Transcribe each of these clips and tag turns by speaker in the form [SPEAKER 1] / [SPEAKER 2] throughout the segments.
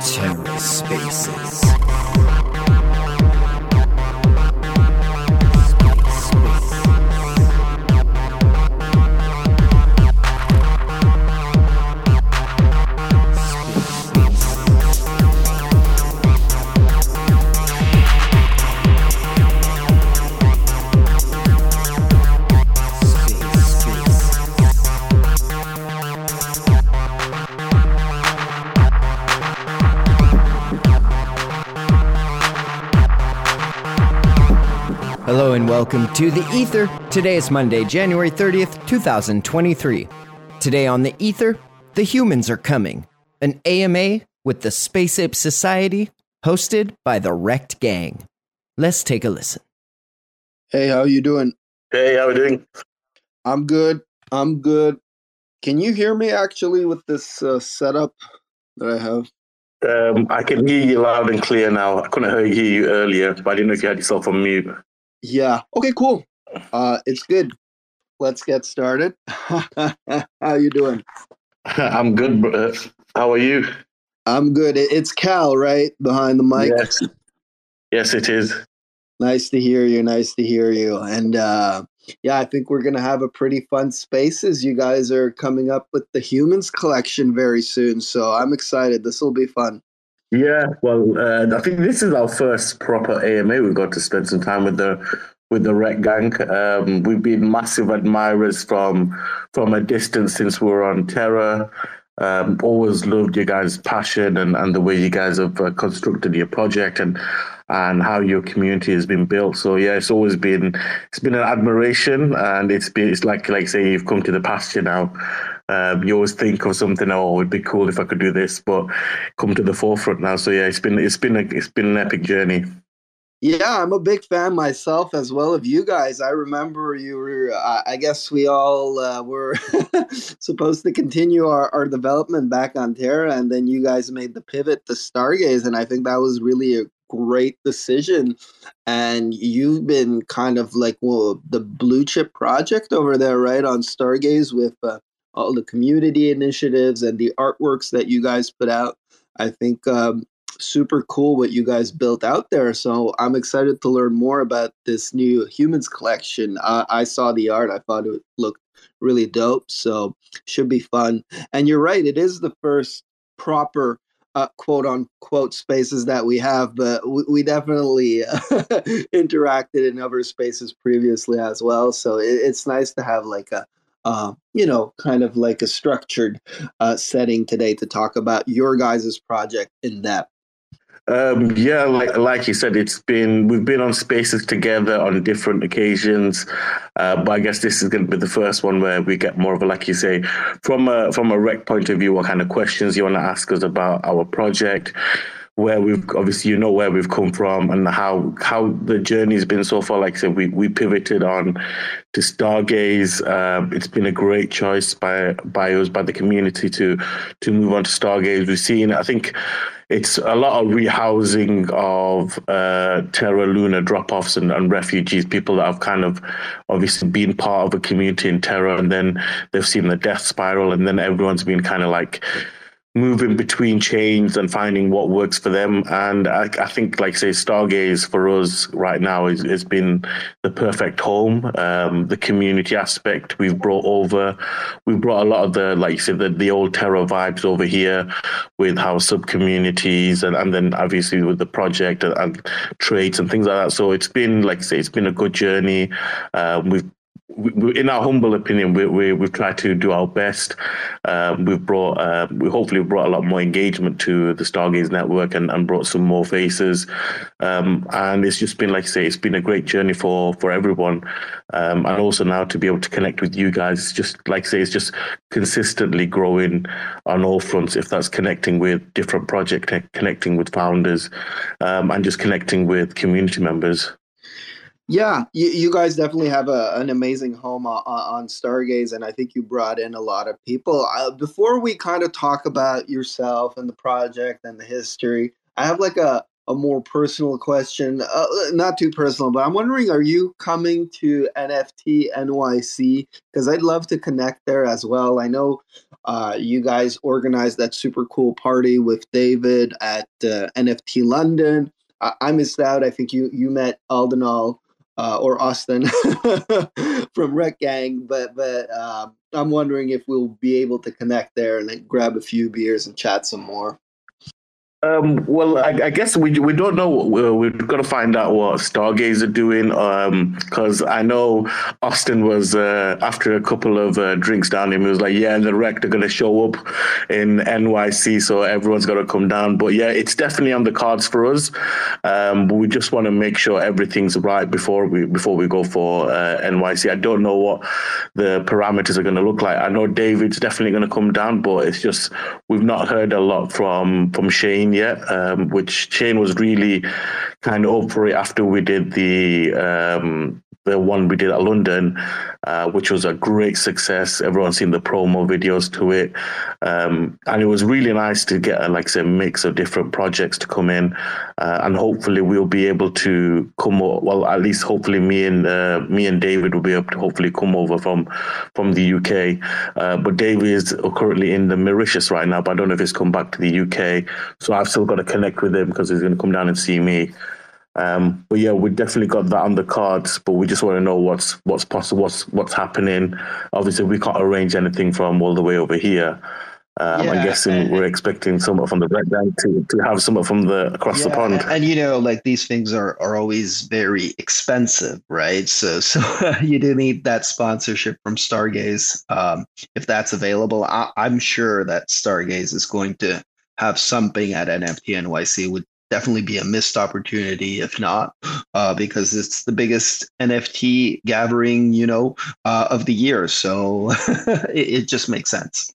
[SPEAKER 1] TerraSpaces. Hello and welcome to The Ether. Today is Monday, January 30th, 2023. Today on The Ether, The Humans Are Coming, an AMA with the Space Ape Society, hosted by the Rekt Gang. Let's take a listen.
[SPEAKER 2] Hey, how you doing?
[SPEAKER 3] Hey, how are we doing?
[SPEAKER 2] I'm good. I'm good. Can you hear me actually with this uh, setup that I have?
[SPEAKER 3] Um, I can hear you loud and clear now. I couldn't hear you earlier, but I didn't know if you had yourself on mute.
[SPEAKER 2] Yeah. Okay, cool. Uh, it's good. Let's get started. how you doing?
[SPEAKER 3] I'm good. bro. How are you?
[SPEAKER 2] I'm good. It's Cal, right? Behind the mic.
[SPEAKER 3] Yes. Yes, it is.
[SPEAKER 2] Nice to hear you. Nice to hear you. And uh, yeah, I think we're going to have a pretty fun spaces. You guys are coming up with the Humans collection very soon. So I'm excited. This will be fun.
[SPEAKER 3] Yeah. Well, uh, I think this is our first proper AMA. We've got to spend some time with the with the Rekt Gang. Um, we've been massive admirers from from a distance since we were on Terra. Um, always loved your guys' passion and, and the way you guys have uh, constructed your project and and how your community has been built. So yeah, it's always been it's been an admiration, and it's been it's like like say you've come to the pasture now. Um, you always think of something. Oh, it'd be cool if I could do this, but come to the forefront now. So yeah, it's been it's been a it's been an epic journey.
[SPEAKER 2] Yeah, I'm a big fan myself as well of you guys. I remember you were, I guess we all uh, were supposed to continue our, our development back on Terra, and then you guys made the pivot to Stargaze, and I think that was really a great decision. And you've been kind of like well, the blue chip project over there, right, on Stargaze with uh, all the community initiatives and the artworks that you guys put out. I think um, super cool what you guys built out there. So I'm excited to learn more about this new humans collection. Uh, I saw the art. I thought it looked really dope. So should be fun. And you're right. It is the first proper uh, quote unquote spaces that we have, but we, we definitely interacted in other spaces previously as well. So it, it's nice to have like a uh, you know, kind of like a structured uh, setting today to talk about your guys' project in depth.
[SPEAKER 3] Um, yeah, like like you said, it's been we've been on spaces together on different occasions, uh, but I guess this is going to be the first one where we get more of a like you say, from a from a rec point of view, what kind of questions you want to ask us about our project, where we've obviously you know where we've come from and how how the journey's been so far. Like I said, we we pivoted on to Stargaze. Um, it's been a great choice by by us by the community to to move on to Stargaze. We've seen, I think it's a lot of rehousing of uh, Terra Luna drop offs and, and, refugees, people that have kind of obviously been part of a community in Terra and then they've seen the death spiral and then everyone's been kind of like moving between chains and finding what works for them. And I, I think, like say, Stargaze for us right now is has been the perfect home. Um, the community aspect we've brought over, we've brought a lot of the, like said, the, the old Terra vibes over here with our sub communities, and, and then obviously with the project and, and trades and things like that. So it's been, like say, it's been a good journey. Um, we've we, in our humble opinion, we, we, we've tried to do our best. Um, we've brought, uh, we hopefully brought a lot more engagement to the Stargaze network and, and brought some more faces. Um, and it's just been, like I say, it's been a great journey for for everyone. Um, and also now to be able to connect with you guys, just like I say, it's just consistently growing on all fronts. If that's connecting with different projects, connecting with founders, um, and just connecting with community members.
[SPEAKER 2] Yeah, you, you guys definitely have a, an amazing home on, on Stargaze, and I think you brought in a lot of people. Uh, before we kind of talk about yourself and the project and the history, I have like a,
[SPEAKER 4] a more personal question, uh, not too personal, but I'm wondering, are you coming to NFT NYC? Because I'd love to connect there as well. I know uh, you guys organized that super cool party with David at uh, NFT London. I-, missed out. I think you you met Aldenal uh, or Austin from Rekt Gang, but but uh, I'm wondering if we'll be able to connect there and grab a few beers and chat some more.
[SPEAKER 3] Um, well, I, I, guess we we don't know. we have got to find out what Stargaze are doing. Because um, I know Austin was uh, after a couple of uh, drinks down him. He was like, "Yeah, and the wreck going to show up in NYC, so everyone's to come down." But yeah, it's definitely on the cards for us. Um, but we just want to make sure everything's right before we before we go for uh, NYC. I don't know what the parameters are going to look like. I know David's definitely going to come down, but it's just we've not heard a lot from from Shane yet, um, which Shane was really kind of up for it after we did the um, the one we did at London, uh, which was a great success. Everyone's seen the promo videos to it, um, and it was really nice to get a like say a mix of different projects to come in, uh, and hopefully we'll be able to come. Well, at least hopefully me and uh, me and David will be able to hopefully come over from from the UK. Uh, but David is currently in the Mauritius right now, but I don't know if he's come back to the UK. So I've still got to connect with him because he's going to come down and see me. Um, but yeah, we definitely got that on the cards, but we just want to know what's what's possible, what's what's happening. Obviously, we can't arrange anything from all the way over here. Um, yeah, I'm guessing and, we're expecting someone from the background to, to have someone from the across yeah, the pond.
[SPEAKER 2] And you know, like these things are, are always very expensive, right? So so you do need that sponsorship from Stargaze. Um, if that's available, I, am sure that Stargaze is going to have something at NFT NYC would definitely be a missed opportunity if not uh, because it's the biggest nft gathering you know uh, of the year. So it, it, just makes sense.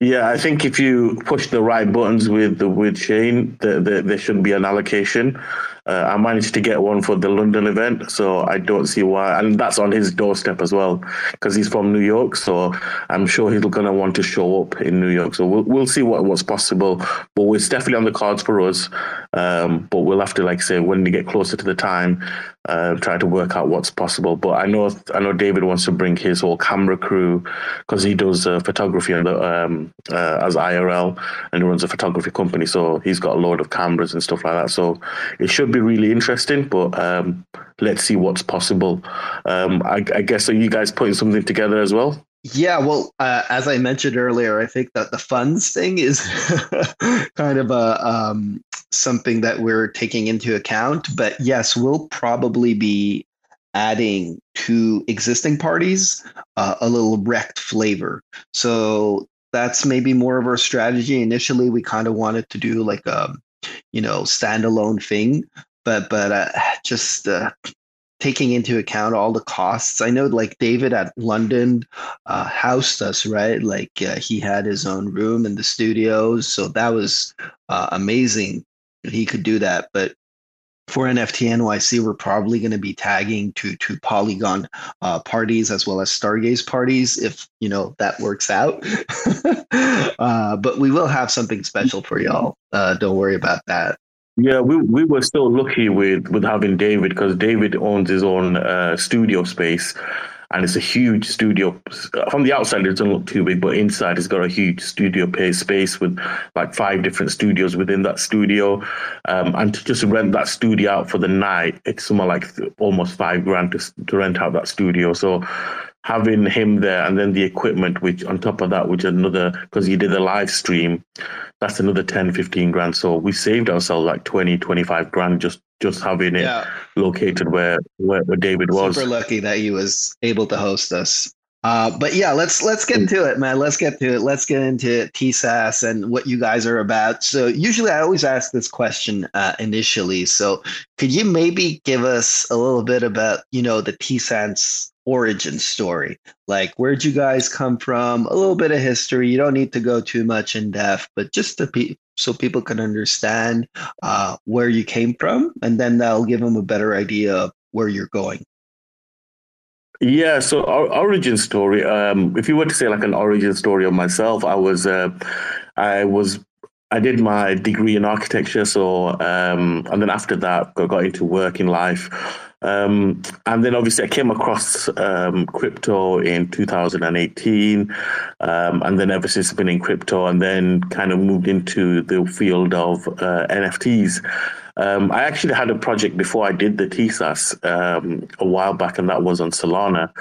[SPEAKER 3] Yeah i think if you push the right buttons with with shane the, the, there should be an allocation uh, I managed to get one for the London event, so I don't see why. And that's on his doorstep as well, because he's from New York. So I'm sure he's going to want to show up in New York. So we'll we'll see what what's possible. But it's definitely on the cards for us. Um, but we'll have to, like say, when we get closer to the time, uh, try to work out what's possible. But I know I know David wants to bring his whole camera crew because he does uh, photography the, um, uh, as IRL and he runs a photography company. So he's got a load of cameras and stuff like that. So it should be really interesting. But um, let's see what's possible. Um, I, I guess are you guys putting something together as well?
[SPEAKER 2] Yeah, well, uh, as I mentioned earlier, I think that the funds thing is kind of a um, something that we're taking into account. But yes, we'll probably be adding to existing parties uh, a little wrecked flavor. So that's maybe more of our strategy. Initially, we kind of wanted to do like a you know standalone thing, but but uh, just uh, taking into account all the costs. I know, like David at London uh, housed us, right? Like uh, he had his own room in the studios, so that was uh, amazing he could do that. But for NFT NYC, we're probably going to be tagging to to Polygon uh, parties as well as Stargaze parties, if you know that works out. uh, but we will have something special for y'all. Uh, don't worry about that.
[SPEAKER 3] Yeah, we we were still lucky with with having David because David owns his own uh, studio space, and it's a huge studio. From the outside, it doesn't look too big, but inside, it's got a huge studio space with like five different studios within that studio. Um, and to just rent that studio out for the night, it's somewhere like almost five grand to, to rent out that studio. So having him there and then the equipment, which on top of that, which another, because he did the live stream, that's another 10, 15 grand. So we saved ourselves like 20, 25 grand just just having it yeah. located where, where, where David was.
[SPEAKER 2] Super lucky that he was able to host us. Uh, but yeah, let's let's get into it, man. Let's get to it. Let's get into TSAS and what you guys are about. So usually, I always ask this question uh, initially. So could you maybe give us a little bit about you know the TSAS origin story. Like, where'd you guys come from? A little bit of history. You don't need to go too much in depth, but just to pe- so people can understand uh, where you came from, and then that'll give them a better idea of where you're going.
[SPEAKER 3] Yeah, so our origin story. Um, if you were to say like an origin story of myself, I was uh, I was I did my degree in architecture. So, um, and then after that, I got into working life. Um, and then obviously I came across um, crypto in 2018. Um, and then ever since I've been in crypto and then kind of moved into the field of uh, NFTs. Um, I actually had a project before I did the TSAS um, a while back, and that was on Solana,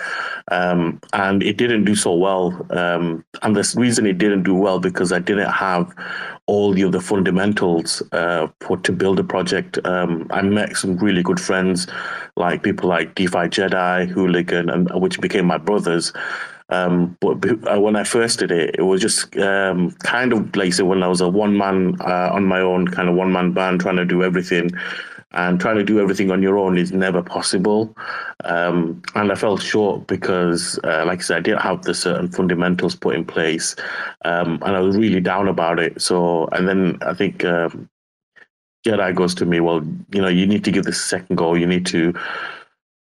[SPEAKER 3] um, and it didn't do so well. Um, and the reason it didn't do well because I didn't have all the other fundamentals uh, for to build a project. Um, I met some really good friends, like people like DeFi Jedi, Hooligan, and which became my brothers. Um, but uh, when I first did it, it was just um, kind of like when I was a one man uh, on my own, kind of one man band trying to do everything. And trying to do everything on your own is never possible. Um, and I fell short because, uh, like I said, I didn't have the certain fundamentals put in place. Um, and I was really down about it. So, and then I think um, Jedi goes to me, well, you know, you need to give this a second go. You need to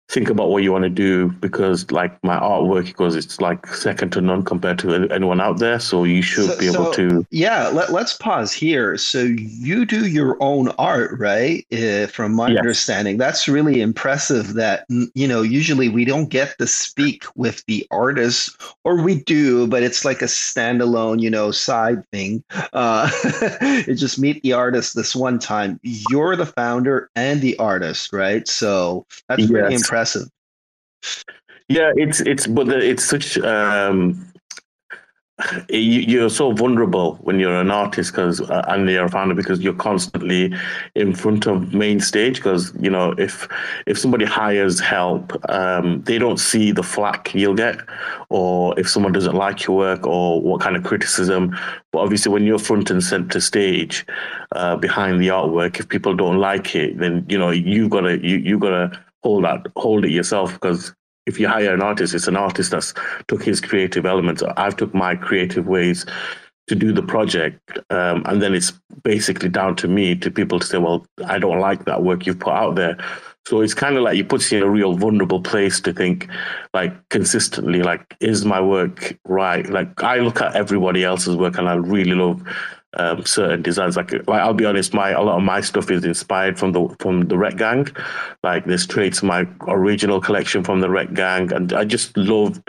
[SPEAKER 3] think about what you want to do because like my artwork because it's like second to none compared to anyone out there so you should so, be able so, to
[SPEAKER 1] yeah let, us pause here. So you do your own art right? Uh, from my yes. understanding. That's really impressive that you know usually we don't get to speak with the artist or we do but it's like a standalone you know side thing. Uh it just meet the artist this one time. You're the founder and the artist right? So that's yes. really impressive impressive.
[SPEAKER 3] Yeah, it's it's but it's such um, you're so vulnerable when you're an artist because uh, and you're a founder because you're constantly in front of main stage because you know if if somebody hires help um, they don't see the flack you'll get or if someone doesn't like your work or what kind of criticism but obviously when you're front and center stage uh, behind the artwork if people don't like it then you know you've gotta you you gotta hold that hold it yourself because if you hire an artist, it's an artist that's took his creative elements. I've took my creative ways to do the project, um, and then it's basically down to me to people to say, "Well, I don't like that work you've put out there." So it's kind of like you puts you in a real vulnerable place to think, like consistently, like, is my work right? Like I look at everybody else's work and I really love um, certain designs. Like, like I'll be honest, my a lot of my stuff is inspired from the from the Rekt Gang. Like there's traits my original collection from the Rekt Gang, and I just love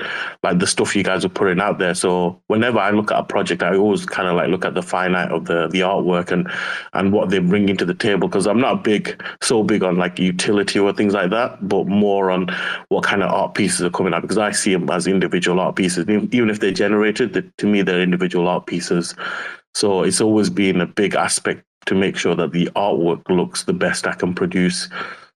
[SPEAKER 3] like the stuff you guys are putting out there. So whenever I look at a project, I always kind of like look at the finite of the the artwork and and what they're bringing to the table because I'm not big so big on like utility or things like that, but more on what kind of art pieces are coming out because I see them as individual art pieces, even if they're generated. To me, they're individual art pieces. So it's always been a big aspect to make sure that the artwork looks the best I can produce.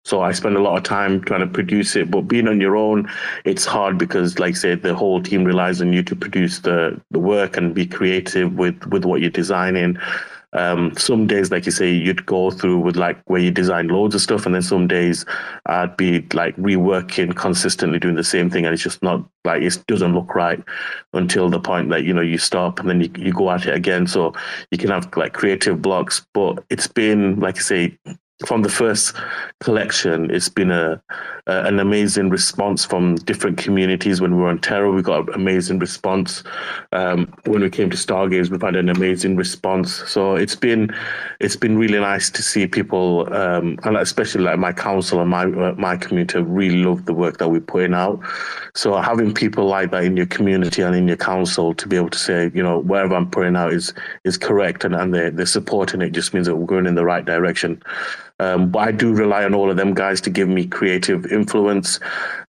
[SPEAKER 3] So I spend a lot of time trying to produce it, but being on your own, it's hard because, like I said, the whole team relies on you to produce the, the work and be creative with, with what you're designing. Um, some days, like you say, you'd go through with like where you design loads of stuff, and then some days I'd be like reworking consistently, doing the same thing, and it's just not like it doesn't look right until the point that you know you stop and then you, you go at it again. So you can have like creative blocks, but it's been like I say, from the first collection, it's been a, a, an amazing response from different communities. When we were on Terra, we got an amazing response. Um, when we came to Stargaze, we've had an amazing response. So it's been it's been really nice to see people, um, and especially like my council and my my community, really love the work that we're putting out. So having people like that in your community and in your council to be able to say, you know, wherever I'm putting out is is correct, and, and they're, they're supporting it, just means that we're going in the right direction. Um, but I do rely on all of them guys to give me creative influence.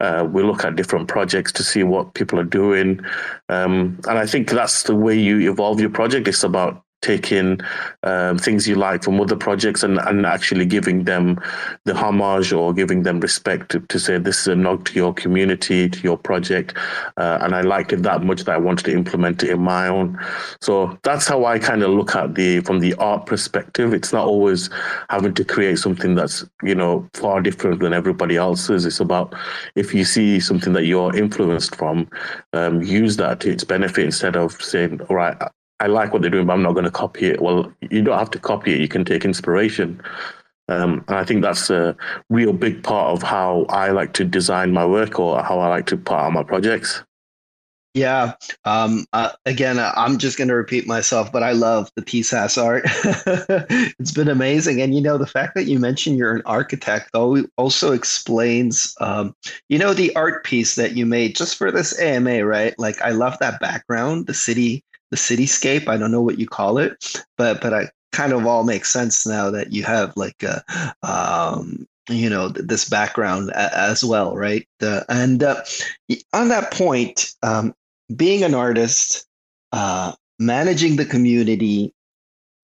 [SPEAKER 3] Uh, we look at different projects to see what people are doing. Um, and I think that's the way you evolve your project. It's about taking um, things you like from other projects and, and actually giving them the homage or giving them respect to, to say this is a nod to your community, to your project. Uh, and I liked it that much that I wanted to implement it in my own. So that's how I kind of look at the from the art perspective. It's not always having to create something that's, you know, far different than everybody else's. It's about if you see something that you're influenced from, um, use that to its benefit instead of saying, all right, I like what they're doing, but I'm not going to copy it. Well, you don't have to copy it. You can take inspiration. Um, and I think that's a real big part of how I like to design my work or how I like to put out my projects.
[SPEAKER 2] Yeah. Um, uh, again, uh, I'm just going to repeat myself, but I love the TSAS art. it's been amazing. And, you know, the fact that you mentioned you're an architect also explains, um, you know, the art piece that you made just for this AMA, right? Like, I love that background, the city, the cityscape. I don't know what you call it, but, but I kind of all makes sense now that you have like a, um, you know this background as well right uh, and uh, on that point um, being an artist, uh, managing the community,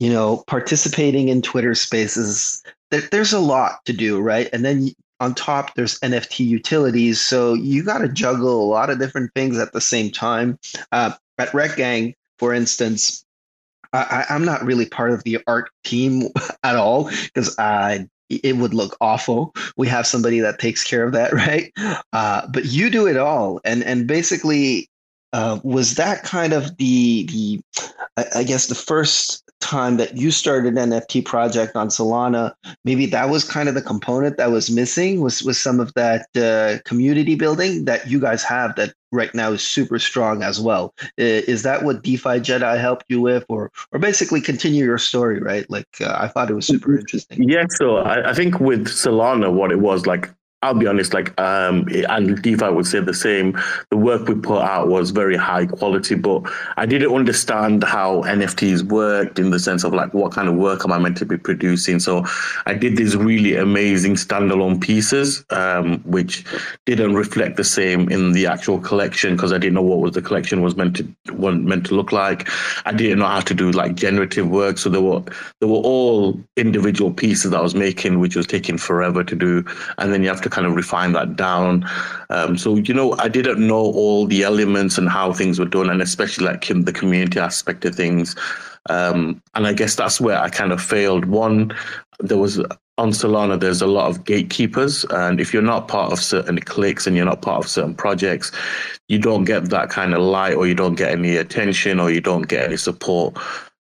[SPEAKER 2] you know, participating in Twitter spaces, there, there's a lot to do, right? And then on top, there's NFT utilities. So you got to juggle a lot of different things at the same time. Uh, at Rekt Gang, for instance, I, am not really part of the art team at all because I it would look awful. We have somebody that takes care of that, right? Uh, but you do it all, and and basically uh, was that kind of the the I guess the first time that you started an NFT project on Solana? Maybe that was kind of the component that was missing was was some of that uh, community building that you guys have that right now is super strong as well. Is that what DeFi Jedi helped you with, or or basically continue your story? Right, like uh, I thought it was super interesting.
[SPEAKER 3] Yeah, so I, I think with Solana, what it was like I'll be honest, like, um, and DeFi would say the same. The work we put out was very high quality, but I didn't understand how NFTs worked in the sense of like, what kind of work am I meant to be producing? So I did these really amazing standalone pieces, um, which didn't reflect the same in the actual collection because I didn't know what was the collection was meant to meant to look like. I didn't know how to do like generative work, so they were they were all individual pieces that I was making, which was taking forever to do, and then you have to to kind of refine that down. Um, so, you know, I didn't know all the elements and how things were done, and especially like the community aspect of things. Um, and I guess that's where I kind of failed. One, there was on Solana, there's a lot of gatekeepers, and if you're not part of certain cliques and you're not part of certain projects, you don't get that kind of light, or you don't get any attention, or you don't get any support.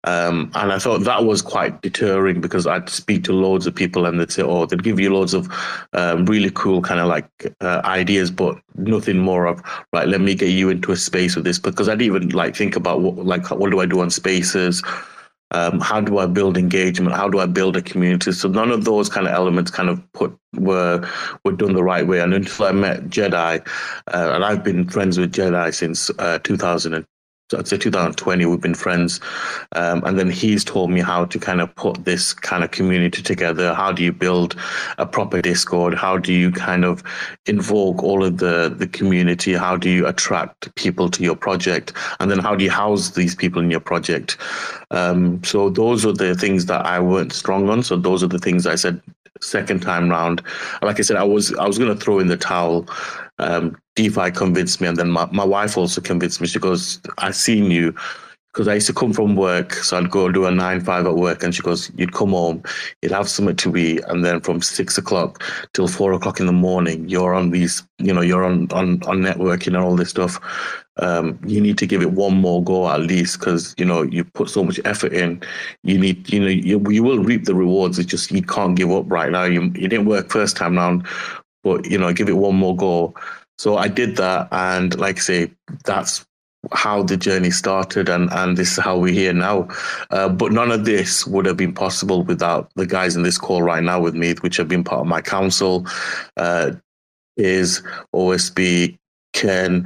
[SPEAKER 3] Um, and I thought that was quite deterring because I'd speak to loads of people and they'd say, oh, they'd give you loads of um, really cool kind of like uh, ideas, but nothing more of, right, let me get you into a space with this. Because I didn't even like think about what, like, what do I do on spaces? Um, how do I build engagement? How do I build a community? So none of those kind of elements kind of put were were done the right way. And until I met Jedi, uh, and I've been friends with Jedi since uh, 2000 I'd say 2020, we've been friends. Um, and then he's told me how to kind of put this kind of community together. How do you build a proper Discord? How do you kind of invoke all of the, the community? How do you attract people to your project? And then how do you house these people in your project? Um, so those are the things that I weren't strong on. So those are the things I said second time round. Like I said, I was I was going to throw in the towel um, DeFi convinced me, and then my, my wife also convinced me. She goes, "I seen you." Because I used to come from work, so I'd go do a nine five at work, and she goes, "You'd come home, you'd have something to eat, and then from six o'clock till four o'clock in the morning, you're on these, you know, you're on on on networking and all this stuff. Um, you need to give it one more go at least, because you know you put so much effort in. You need, you know, you, you will reap the rewards. It's just you can't give up right now. You you didn't work first time round but you know, give it one more go. So I did that, and like I say, that's how the journey started, and and this is how we're here now. Uh, but none of this would have been possible without the guys in this call right now with me, which have been part of my council. Uh, is OSB, Ken.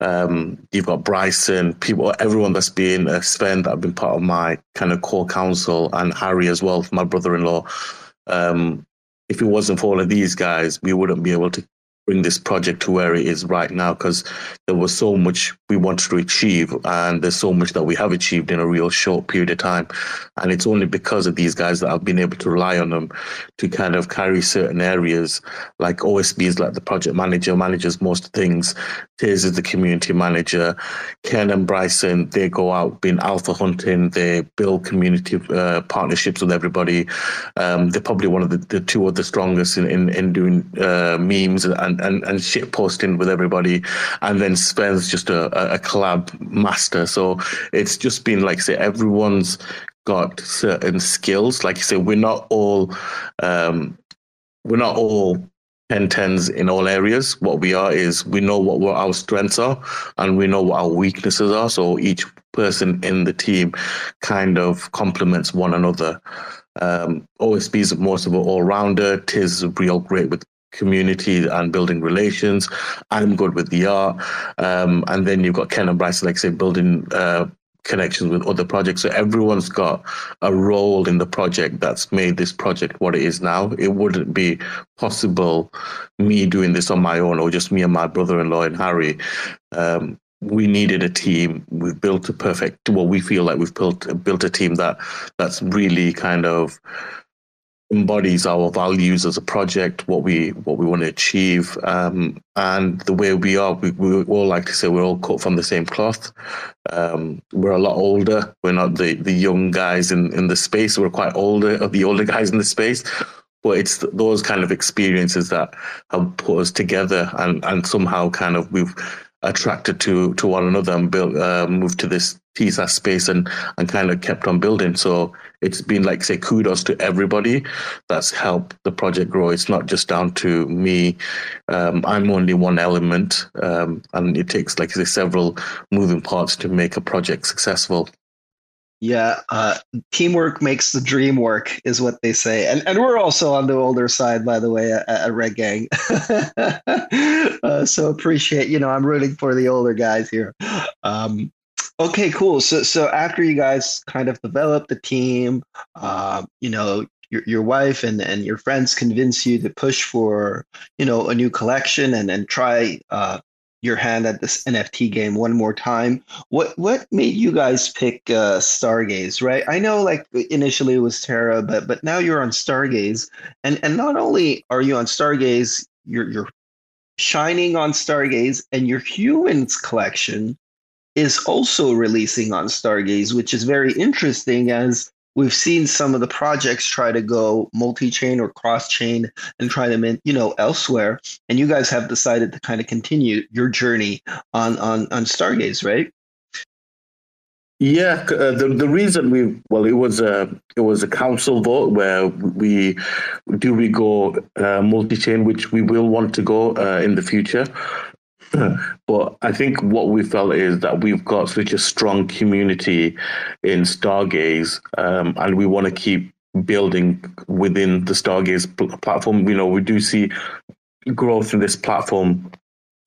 [SPEAKER 3] Um, you've got Bryson, people, everyone that's been uh, Sven that have been part of my kind of core council, and Harry as well, my brother-in-law. Um, if it wasn't for all of these guys, we wouldn't be able to bring this project to where it is right now because there was so much we wanted to achieve and there's so much that we have achieved in a real short period of time. And it's only because of these guys that I've been able to rely on them to kind of carry certain areas like OSB is like the project manager manages most things. Tiz is the community manager. Ken and Bryson they go out being alpha hunting. They build community uh, partnerships with everybody. Um, they're probably one of the, the two of the strongest in, in, in doing uh, memes and and, and, and shit posting with everybody. And then Sven's just a, a collab master. So it's just been like say everyone's got certain skills. Like you say, we're not all um, we're not all 10 10s in all areas. What we are is we know what, our strengths are and we know what our weaknesses are. So each person in the team kind of complements one another. Um, OSB is most of an all rounder. Tiz real great with community and building relations. I'm good with the art. Um, and then you've got Ken and Bryce, like say, building uh, connections with other projects. So everyone's got a role in the project that's made this project what it is now. It wouldn't be possible me doing this on my own or just me and my brother-in-law and Harry. Um, we needed a team. We've built a perfect. Well, we feel like we've built built a team that that's really kind of embodies our values as a project, what we what we want to achieve, um, and the way we are. We, we all like to say we're all cut from the same cloth. Um, we're a lot older. We're not the the young guys in in the space. We're quite older the older guys in the space. But it's those kind of experiences that have put us together, and and somehow kind of we've attracted to to one another and built uh, moved to this TSAS space and and kind of kept on building. So it's been like say kudos to everybody that's helped the project grow. It's not just down to me. Um, I'm only one element, um, and it takes like say several moving parts to make a project successful.
[SPEAKER 2] Yeah, uh, teamwork makes the dream work, is what they say. And and we're also on the older side, by the way, at, at Rekt Gang. uh, so appreciate, you know, I'm rooting for the older guys here. Um, okay, cool. So so after you guys kind of develop the team, uh, you know, your, your wife and, and your friends convince you to push for, you know, a new collection and, and try uh, your hand at this NFT game one more time. What what made you guys pick uh, Stargaze? Right, I know like initially it was Terra, but but now you're on Stargaze, and and not only are you on Stargaze, you're you're shining on Stargaze, and your humans collection is also releasing on Stargaze, which is very interesting as we've seen some of the projects try to go multi-chain or cross-chain and try them in you know elsewhere. And you guys have decided to kind of continue your journey on on on stargaze right?
[SPEAKER 3] Yeah, uh, the the reason we well, it was a it was a council vote where we do we go uh, multi chain, which we will want to go uh, in the future, but I think what we felt is that we've got such a strong community in Stargaze, um, and we want to keep building within the Stargaze pl- platform. You know, we do see growth in this platform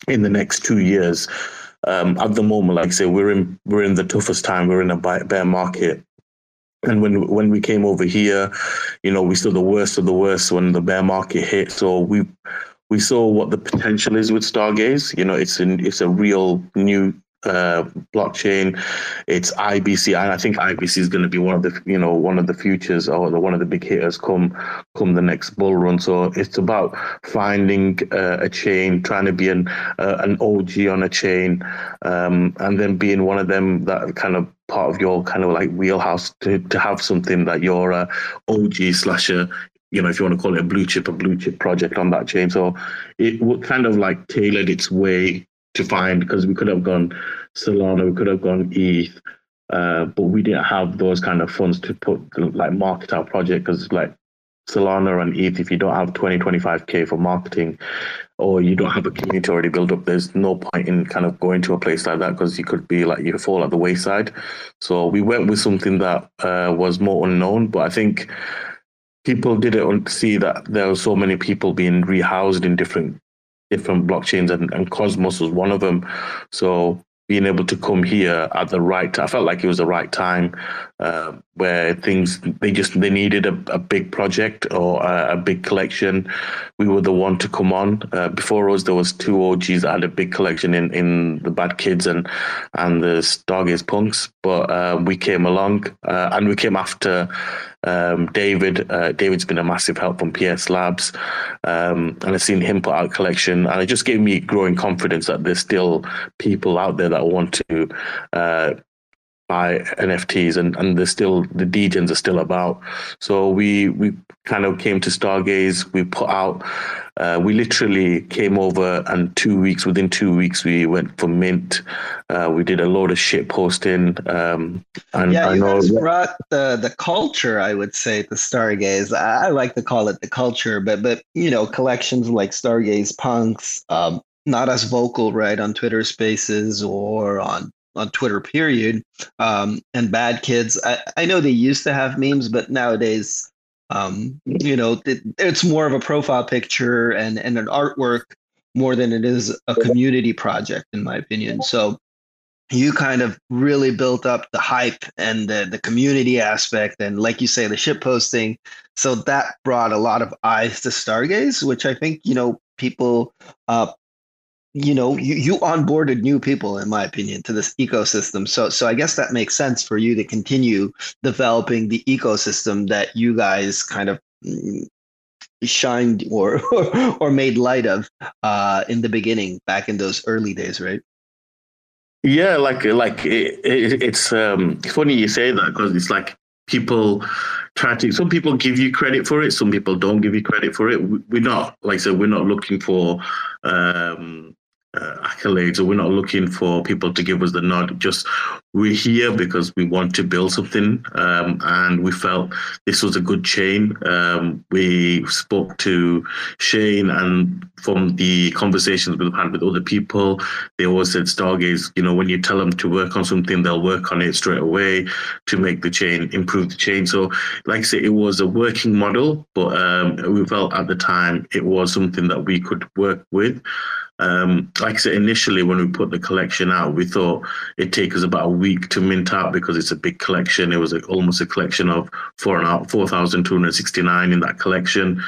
[SPEAKER 3] in the next two years. Um, at the moment, like I say, we're in we're in the toughest time. We're in a bear market. And when when we came over here, you know, we saw the worst of the worst when the bear market hit. So we we saw what the potential is with Stargaze. You know, it's an it's a real new uh, blockchain. It's IBC, and I think IBC is going to be one of the you know one of the futures or the, one of the big hitters come come the next bull run. So it's about finding uh, a chain, trying to be an uh, an OG on a chain, um, and then being one of them that kind of part of your kind of like wheelhouse to, to have something that you're a OG slasher you know, if you want to call it a blue chip, a blue chip project on that chain. So it would kind of like tailored its way to find because we could have gone Solana, we could have gone ETH, uh, but we didn't have those kind of funds to put like market our project because like Solana and ETH, if you don't have 20, 25K for marketing or you don't have a community already built up, there's no point in kind of going to a place like that because you could be like, you fall at the wayside. So we went with something that uh, was more unknown, but I think people didn't see that there were so many people being rehoused in different different blockchains and, and Cosmos was one of them. So being able to come here at the right I felt like it was the right time uh, where things they just they needed a, a big project or a, a, big collection. We were the one to come on. Uh, before us, there was two OGs that had a big collection in, in the Bad Kids and and the Stargaze Punks, but uh, we came along uh, and we came after um, David. Uh, David's been a massive help from PS Labs, um, and I've seen him put out collection, and it just gave me growing confidence that there's still people out there that want to uh, buy NFTs, and and there's still the degens are still about. So we we kind of came to Stargaze. We put out. Uh, we literally came over, and two weeks within two weeks, we went for mint. Uh, we did a load of shit posting. Um,
[SPEAKER 2] and yeah, I you know, guys brought the the culture. I would say to Stargaze. I, I, like to call it the culture, but but you know, collections like Stargaze punks. Um, not as vocal, right, on Twitter Spaces or on on Twitter, period. Um, and bad kids. I, I know they used to have memes, but nowadays, um, you know, it, it's more of a profile picture and and an artwork more than it is a community project, in my opinion. So you kind of really built up the hype and the, the community aspect and like you say the ship posting so that brought a lot of eyes to stargaze which i think you know people uh, you know you, you onboarded new people in my opinion to this ecosystem. So so i guess that makes sense for you to continue developing the ecosystem that you guys kind of mm, shined or or, or made light of uh, in the beginning back in those early days right?
[SPEAKER 3] Yeah like like it, it, it's um funny you say that because it's like people try to some people give you credit for it some people don't give you credit for it. We're not like i said we're not looking for um uh, accolades. Or we're not looking for people to give us the nod. Just we're here because we want to build something um, and we felt this was a good chain. Um, we spoke to shane and from the conversations we've had with other people they always said stargaze you know when you tell them to work on something they'll work on it straight away to make the chain improve the chain. So like i say it was a working model but um, we felt at the time it was something that we could work with um, like I said, initially when we put the collection out, we thought it'd take us about a week to mint out because it's a big collection. It was a, almost a collection of four and half, 4,269 in that collection.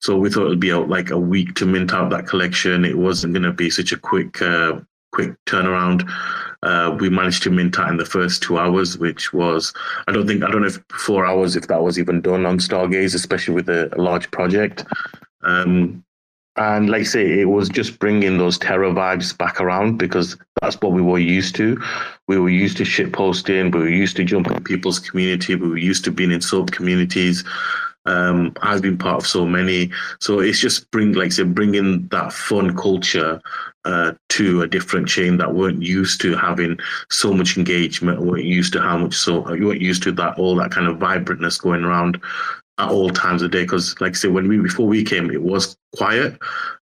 [SPEAKER 3] So we thought it'd be out like a week to mint out that collection. It wasn't going to be such a quick, uh, quick turnaround. Uh, we managed to mint out in the first two hours, which was I don't think I don't know if four hours if that was even done on Stargaze, especially with a, a large project. Um, and like I say, it was just bringing those Terra vibes back around because that's what we were used to. We were used to shit posting. We were used to jumping in people's community. We were used to being in sub communities. Um, I've been part of so many. So it's just bring, like I said, bringing that fun culture uh, to a different chain that weren't used to having so much engagement, weren't used to how much so you weren't used to that all that kind of vibrantness going around at all times of day because like I said when we before we came it was quiet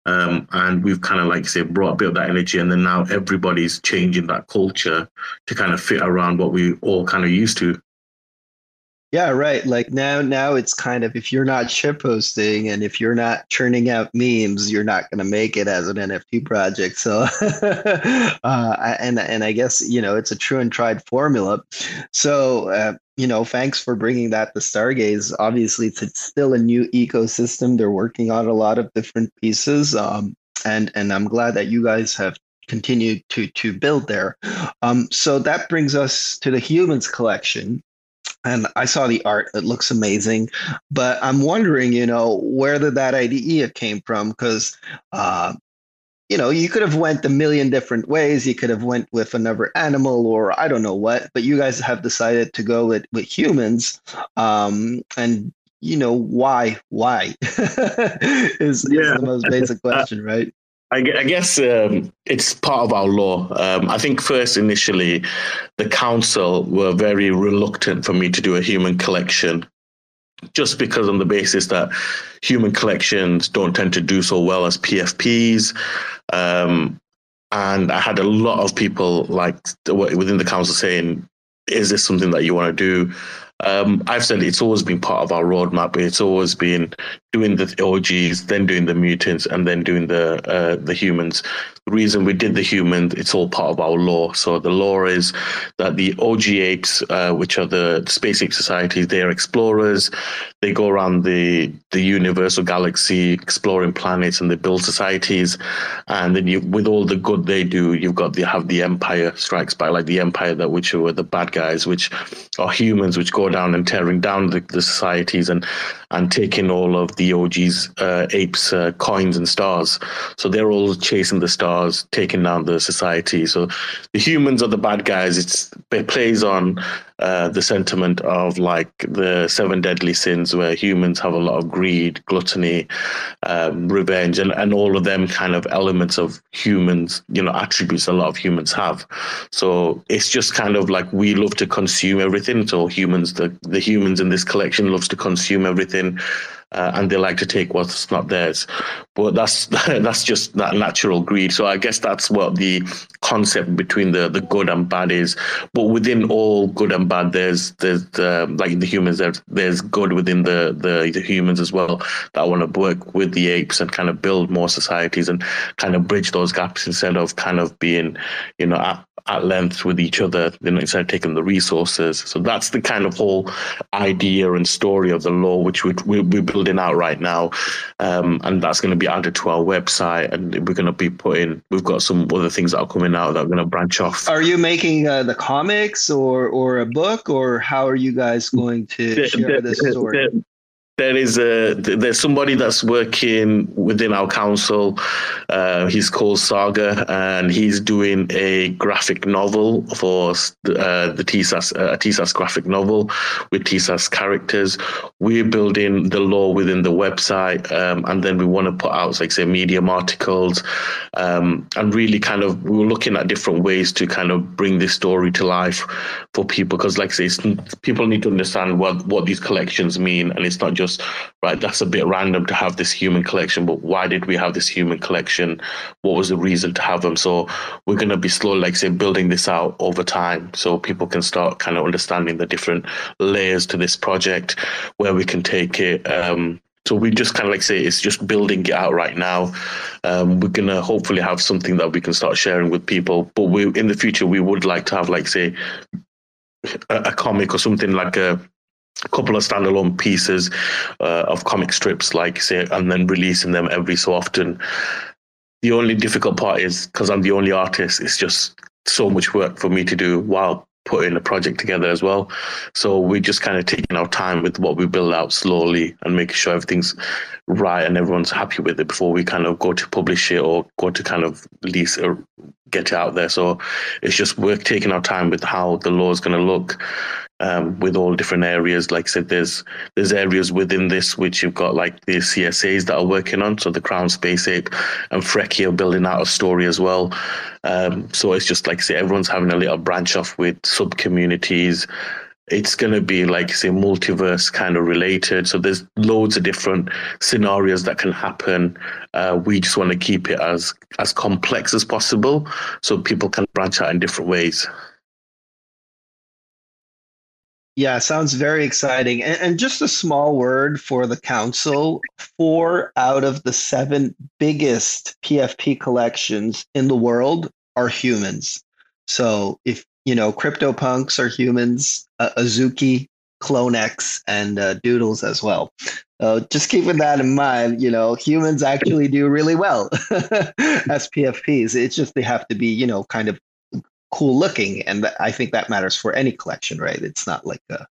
[SPEAKER 3] um, and we've kind of like I say brought a bit of that energy and then now everybody's changing that culture to kind of fit around what we all kind of used to
[SPEAKER 2] yeah, right. Like now, now it's kind of if you're not ship posting and if you're not churning out memes, you're not going to make it as an NFT project. So, uh, and and I guess you know it's a true and tried formula. So, uh, you know, thanks for bringing that to Stargaze. Obviously, it's, it's still a new ecosystem. They're working on a lot of different pieces, um, and and I'm glad that you guys have continued to to build there. Um, so that brings us to the humans collection and I saw the art; it looks amazing. But I'm wondering, you know, where did that idea came from? Because, uh, you know, you could have went a million different ways. You could have went with another animal, or I don't know what. But you guys have decided to go with with humans, um, and you know why? Why is, yeah. is the most basic question, right?
[SPEAKER 3] I, guess um, it's part of our lore. Um, I think first, initially, the council were very reluctant for me to do a human collection, just because on the basis that human collections don't tend to do so well as PFPs. Um, and I had a lot of people like within the council saying, "Is this something that you want to do?" Um, I've said it's always been part of our roadmap. It's always been doing the OGs, then doing the mutants, and then doing the uh, the humans. Reason we did the human, it's all part of our lore. So the lore is that the OG apes, uh, which are the space ape societies, they are explorers. They go around the the universal galaxy exploring planets, and they build societies. And then you, with all the good they do, you've got the have the Empire strikes back, like the Empire that which are the bad guys, which are humans, which go down and tearing down the, the societies and and taking all of the OG's uh, apes uh, coins and stars. So they're all chasing the stars as taking down the society. So the humans are the bad guys. It's it plays on uh, the sentiment of like the seven deadly sins, where humans have a lot of greed, gluttony, um, revenge, and, and all of them kind of elements of humans, you know, attributes a lot of humans have. So it's just kind of like we love to consume everything. So humans, the the humans in this collection loves to consume everything uh, and they like to take what's not theirs. But that's that's just that natural greed. So I guess that's what the concept between the the good and bad is. But within all good and bad, there's there's uh, like the humans. There's there's good within the, the the humans as well that want to work with the apes and kind of build more societies and kind of bridge those gaps instead of kind of being you know at, length with each other. Know, instead of taking the resources. So that's the kind of whole idea and story of the lore which we we, we build building out right now, um, and that's going to be added to our website. And we're going to be putting. We've got some other things that are coming out that are going to branch off.
[SPEAKER 2] Are you making uh, the comics or or a book, or how are you guys going to the, share the, this story?
[SPEAKER 3] The, there is a there's somebody that's working within our council. Uh, he's called Saga, and he's doing a graphic novel for uh, the TSAS uh, TSAS graphic novel with TSAS characters. We're building the lore within the website, um, and then we want to put out, like say, medium articles, um, and really kind of we are looking at different ways to kind of bring this story to life for people because, like say, people need to understand what what these collections mean, and it's not just right, that's a bit random to have this human collection, but why did we have this human collection? What was the reason to have them? So we're going to be slowly, like say, building this out over time so people can start kind of understanding the different layers to this project, where we can take it. Um, so we just kind of like say it's just building it out right now. Um, we're gonna hopefully have something that we can start sharing with people. But we in the future we would like to have like say a, a comic or something like a a couple of standalone pieces uh, of comic strips, like say, and then releasing them every so often. The only difficult part is because I'm the only artist, it's just so much work for me to do while putting a project together as well. So we're just kind of taking our time with what we build out slowly and making sure everything's right and everyone's happy with it before we kind of go to publish it or go to kind of release or get it out there. So it's just we're taking our time with how the lore is going to look um, with all different areas. Like I said, there's there's areas within this which you've got like the CSAs that are working on. So the Crown Space Ape and Frecky are building out a story as well. Um, so it's just like I say, everyone's having a little branch off with sub communities. It's going to be like say multiverse kind of related. So there's loads of different scenarios that can happen. Uh, we just want to keep it as as complex as possible, so people can branch out in different ways.
[SPEAKER 2] Yeah, sounds very exciting. And, and, just a small word for the council four out of the seven biggest PFP collections in the world are humans. So if, you know, CryptoPunks are humans, uh, Azuki, CloneX, and uh, Doodles as well. Uh, just keeping that in mind, you know, humans actually do really well as PFPs. It's just they have to be, you know, kind of cool looking and i think that matters for any collection right it's not like a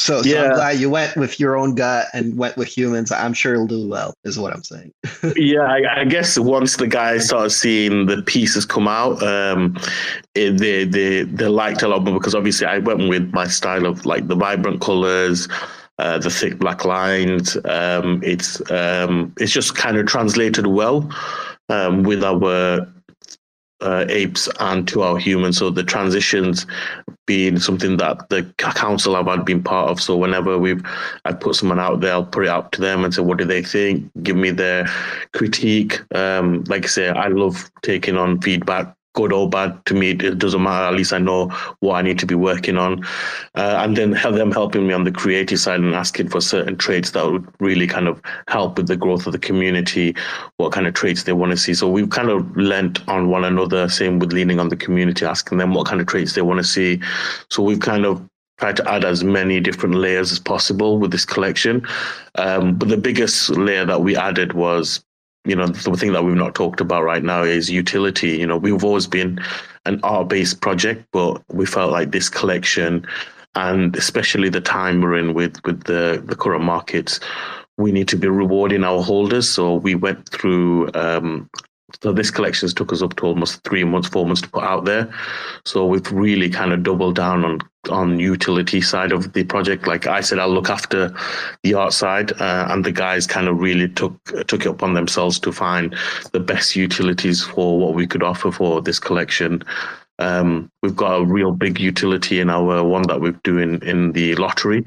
[SPEAKER 2] so, so yeah. I'm glad you went with your own gut and went with humans. I'm sure it'll do well, is what I'm saying.
[SPEAKER 3] yeah, I, I, guess once the guys started seeing the pieces come out, um, it, they they they liked a lot more because obviously I went with my style of like the vibrant colors, uh, the thick black lines. Um, it's um, it's just kind of translated well um, with our uh, apes and to our humans. So the transitions being something that the council have had been part of. So whenever we've I put someone out there, I'll put it up to them and say, what do they think? Give me their critique. Um, like I say, I love taking on feedback good or bad to me it doesn't matter. At least i know what i need to be working on. Uh, and then have them helping me on the creative side and asking for certain traits that would really kind of help with the growth of the community what kind of traits they want to see. So we've kind of lent on one another same with leaning on the community asking them what kind of traits they want to see. So we've kind of tried to add as many different layers as possible with this collection. Um, but the biggest layer that we added was you know, the thing that we've not talked about right now is utility. You know, we've always been an art based project, but we felt like this collection and especially the time we're in with with the, the current markets, we need to be rewarding our holders. So we went through um, so this collections took us up to almost three months, four months to put out there. So we've really kind of doubled down on on utility side of the project. Like I said, I'll look after the art side, uh, and the guys kind of really took took it upon themselves to find the best utilities for what we could offer for this collection. Um, we've got a real big utility in our one that we're doing in the lottery.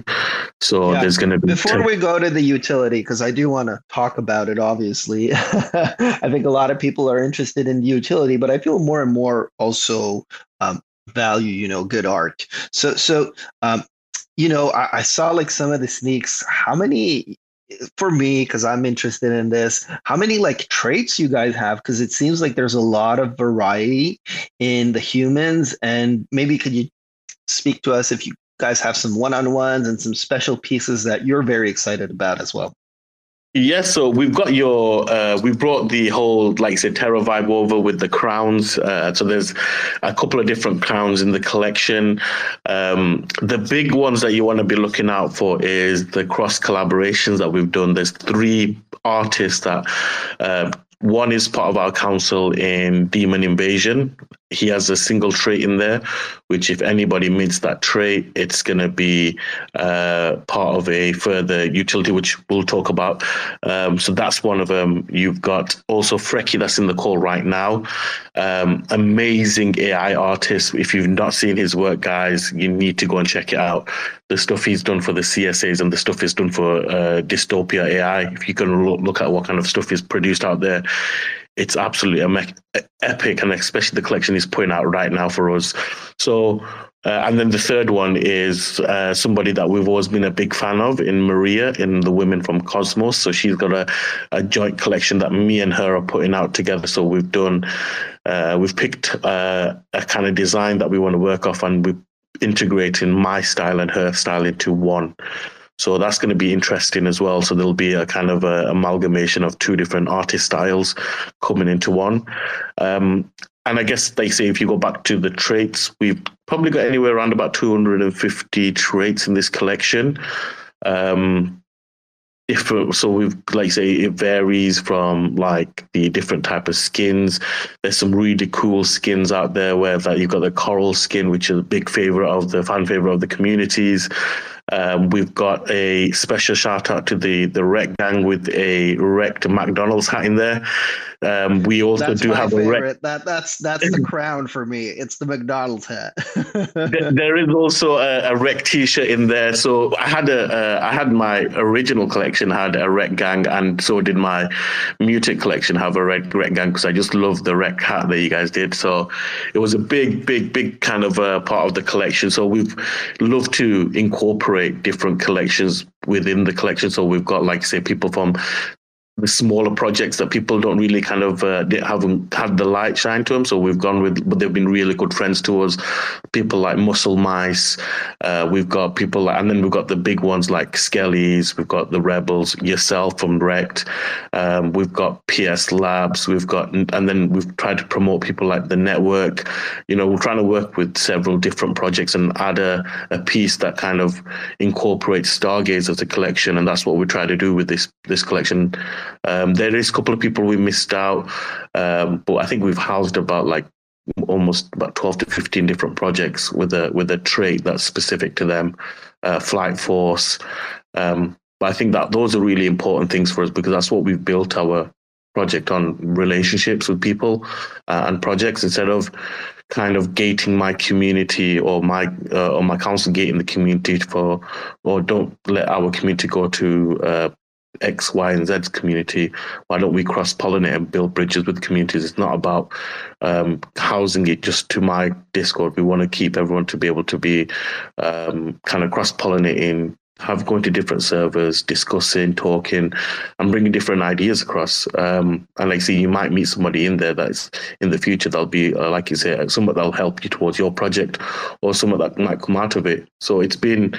[SPEAKER 3] So yeah. there's going to be.
[SPEAKER 2] Before we go to the utility, because I do want to talk about it, obviously, I think a lot of people are interested in the utility, but I feel more and more also um, value, you know, good art. So, so, um, you know, I, I saw like some of the sneaks. How many for me because i'm interested in this how many like traits you guys have because it seems like there's a lot of variety in the humans and maybe could you speak to us if you guys have some one-on-ones and some special pieces that you're very excited about as well
[SPEAKER 3] Yes, so we've got your, uh, we brought the whole, like I said, Terra vibe over with the crowns. Uh, so there's a couple of different crowns in the collection. Um, the big ones that you want to be looking out for is the cross collaborations that we've done. There's three artists that uh, one is part of our council in Demon Invasion. He has a single trait in there, which if anybody meets that trait, it's going to be uh, part of a further utility, which we'll talk about. Um, so that's one of them. You've got also Frecky that's in the call right now. Um, amazing AI artist. If you've not seen his work, guys, you need to go and check it out. The stuff he's done for the CSAs and the stuff he's done for uh, Dystopia AI. If you can look at what kind of stuff he's produced out there, it's absolutely epic, and especially the collection he's putting out right now for us. So, uh, and then the third one is uh, somebody that we've always been a big fan of in Maria, in the Women from Cosmos. So she's got a, a joint collection that me and her are putting out together. So we've done, uh, we've picked uh, a kind of design that we want to work off, and we're integrating my style and her style into one. So that's going to be interesting as well. So there'll be a kind of a amalgamation of two different artist styles coming into one. Um, and I guess they say if you go back to the traits, we've probably got anywhere around about 250 traits in this collection. Um, different so we've like say it varies from like the different type of skins there's some really cool skins out there where that you've got the coral skin which is a big favorite of the fan favorite of the communities um, we've got a special shout out to the the Rekt Gang with a Rekt McDonald's hat in there. Um, we also
[SPEAKER 2] that's
[SPEAKER 3] do have
[SPEAKER 2] favorite.
[SPEAKER 3] a rec-
[SPEAKER 2] that that's that's the crown for me. It's the McDonald's hat.
[SPEAKER 3] there is also a, a, Rekt T-shirt in there. So I had a uh, I had my original collection had a Rekt Gang, and so did my mutant collection have a rec Rekt Gang because I just love the Rekt hat that you guys did. So it was a big, big, big kind of uh, part of the collection. So we've loved to incorporate different collections within the collection. So we've got, like, say, people from the smaller projects that people don't really kind of uh, haven't had the light shine to them. So we've gone with, but they've been really good friends to us. People like Muscle Mice. Uh, we've got people like, and then we've got the big ones like Skellies. We've got the Rebels, yourself from Rekt. Um, we've got PS Labs. We've got, and then we've tried to promote people like the network. You know, we're trying to work with several different projects and add a, a piece that kind of incorporates Stargaze as a collection. And that's what we try to do with this, this collection. Um, there is a couple of people we missed out, um, but I think we've housed about like almost about 12 to 15 different projects with a with a trait that's specific to them uh, flight force. Um, but i think that those are really important things for us because that's what we've built our project on relationships with people uh, and projects instead of kind of gating my community or my uh, or my council gating the community for or don't let our community go to uh, X, Y, and Z community. Why don't we cross pollinate and build bridges with communities? It's not about um, housing it just to my Discord. We want to keep everyone to be able to be um, kind of cross pollinating have going to different servers, discussing, talking, and bringing different ideas across. Um, and like see, you might meet somebody in there that's in the future that'll be, uh, like you say, someone that'll help you towards your project, or someone that might come out of it. So it's been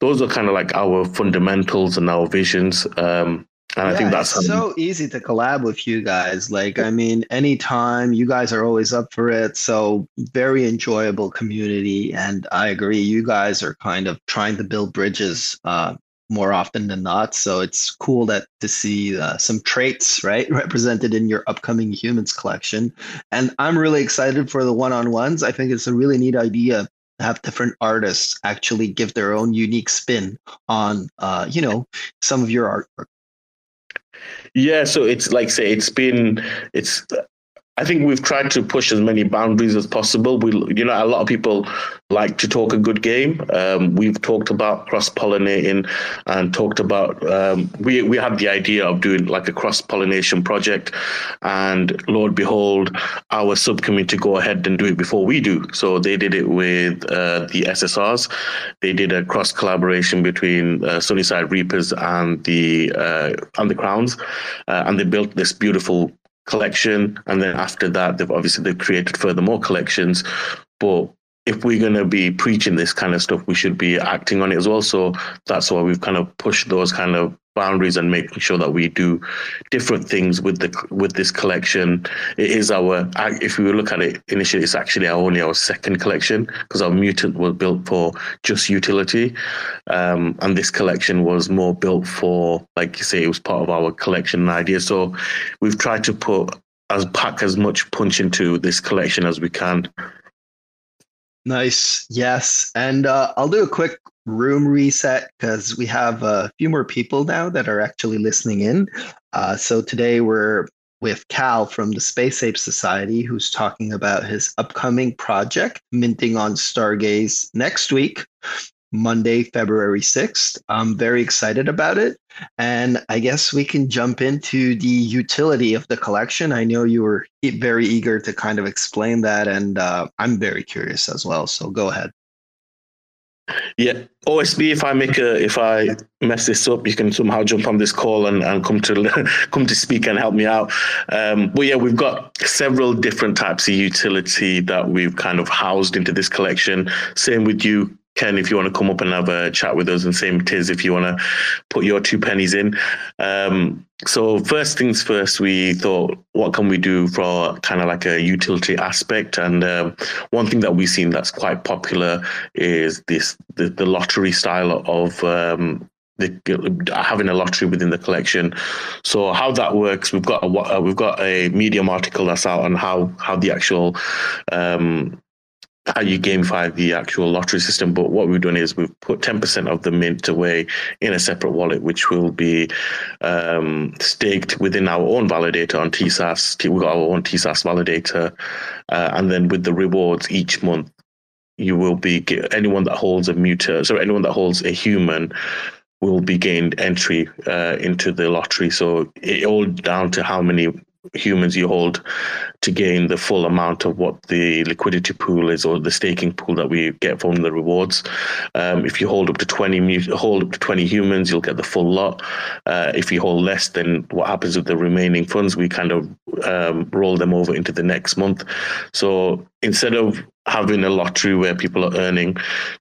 [SPEAKER 3] those are kind of like our fundamentals and our visions. Um, and yeah, I think that's
[SPEAKER 2] it's so easy to collab with you guys. Like, I mean, anytime you guys are always up for it. So very enjoyable community. And I agree, you guys are kind of trying to build bridges uh, more often than not. So it's cool that to see uh, some traits right represented in your upcoming humans collection. And I'm really excited for the one-on-ones. I think it's a really neat idea to have different artists actually give their own unique spin on uh, you know some of your artwork.
[SPEAKER 3] Yeah, so it's like say it's been it's I think we've tried to push as many boundaries as possible. We, you know, a lot of people like to talk a good game. Um, we've talked about cross pollinating and talked about um, we we had the idea of doing like a cross pollination project, and Lord behold, our subcommittee go ahead and do it before we do. So they did it with uh, the SSRs. They did a cross collaboration between uh, Sunnyside Reapers and the uh, and the Crowns, uh, and they built this beautiful collection, and then after that, they've obviously they've created further more collections. But if we're going to be preaching this kind of stuff, we should be acting on it as well. So that's why we've kind of pushed those kind of boundaries and making sure that we do different things with the with this collection. It is our if we look at it initially, it's actually our only our second collection because our mutant was built for just utility, um, and this collection was more built for like you say it was part of our collection idea. So we've tried to put as pack as much punch into this collection as we can
[SPEAKER 2] Nice. Yes. And uh, I'll do a quick room reset because we have a few more people now that are actually listening in. Uh, so today we're with Cal from the Space Ape Society, who's talking about his upcoming project, minting on Stargaze next week. Monday, February 6th. I'm very excited about it. And I guess we can jump into the utility of the collection. I know you were very eager to kind of explain that, and uh, I'm very curious as well. So go ahead.
[SPEAKER 3] Yeah, OSB. If I make a, if I mess this up, you can somehow jump on this call and, and come to come to speak and help me out. Um, but yeah, we've got several different types of utility that we've kind of housed into this collection. Same with you, Ken, if you want to come up and have a chat with us, and same Tiz, if you want to put your two pennies in. Um, so first things first, we thought, what can we do for kind of like a utility aspect? And um, one thing that we've seen that's quite popular is this the, the lottery style of um, the, having a lottery within the collection. So how that works, we've got a we've got a Medium article that's out on how how the actual um, how you gamify the actual lottery system. But what we've done is we've put 10% of the mint away in a separate wallet, which will be um, staked within our own validator on TSAS. We've got our own TSAS validator. Uh, and then with the rewards each month, you will be anyone that holds a muter, so anyone that holds a human will be gained entry uh, into the lottery. So it all down to how many humans you hold to gain the full amount of what the liquidity pool is or the staking pool that we get from the rewards. Um, if you hold up to 20 hold up to 20 humans, you'll get the full lot. Uh, if you hold less, then what happens with the remaining funds? We kind of um, roll them over into the next month. So instead of having a lottery where people are earning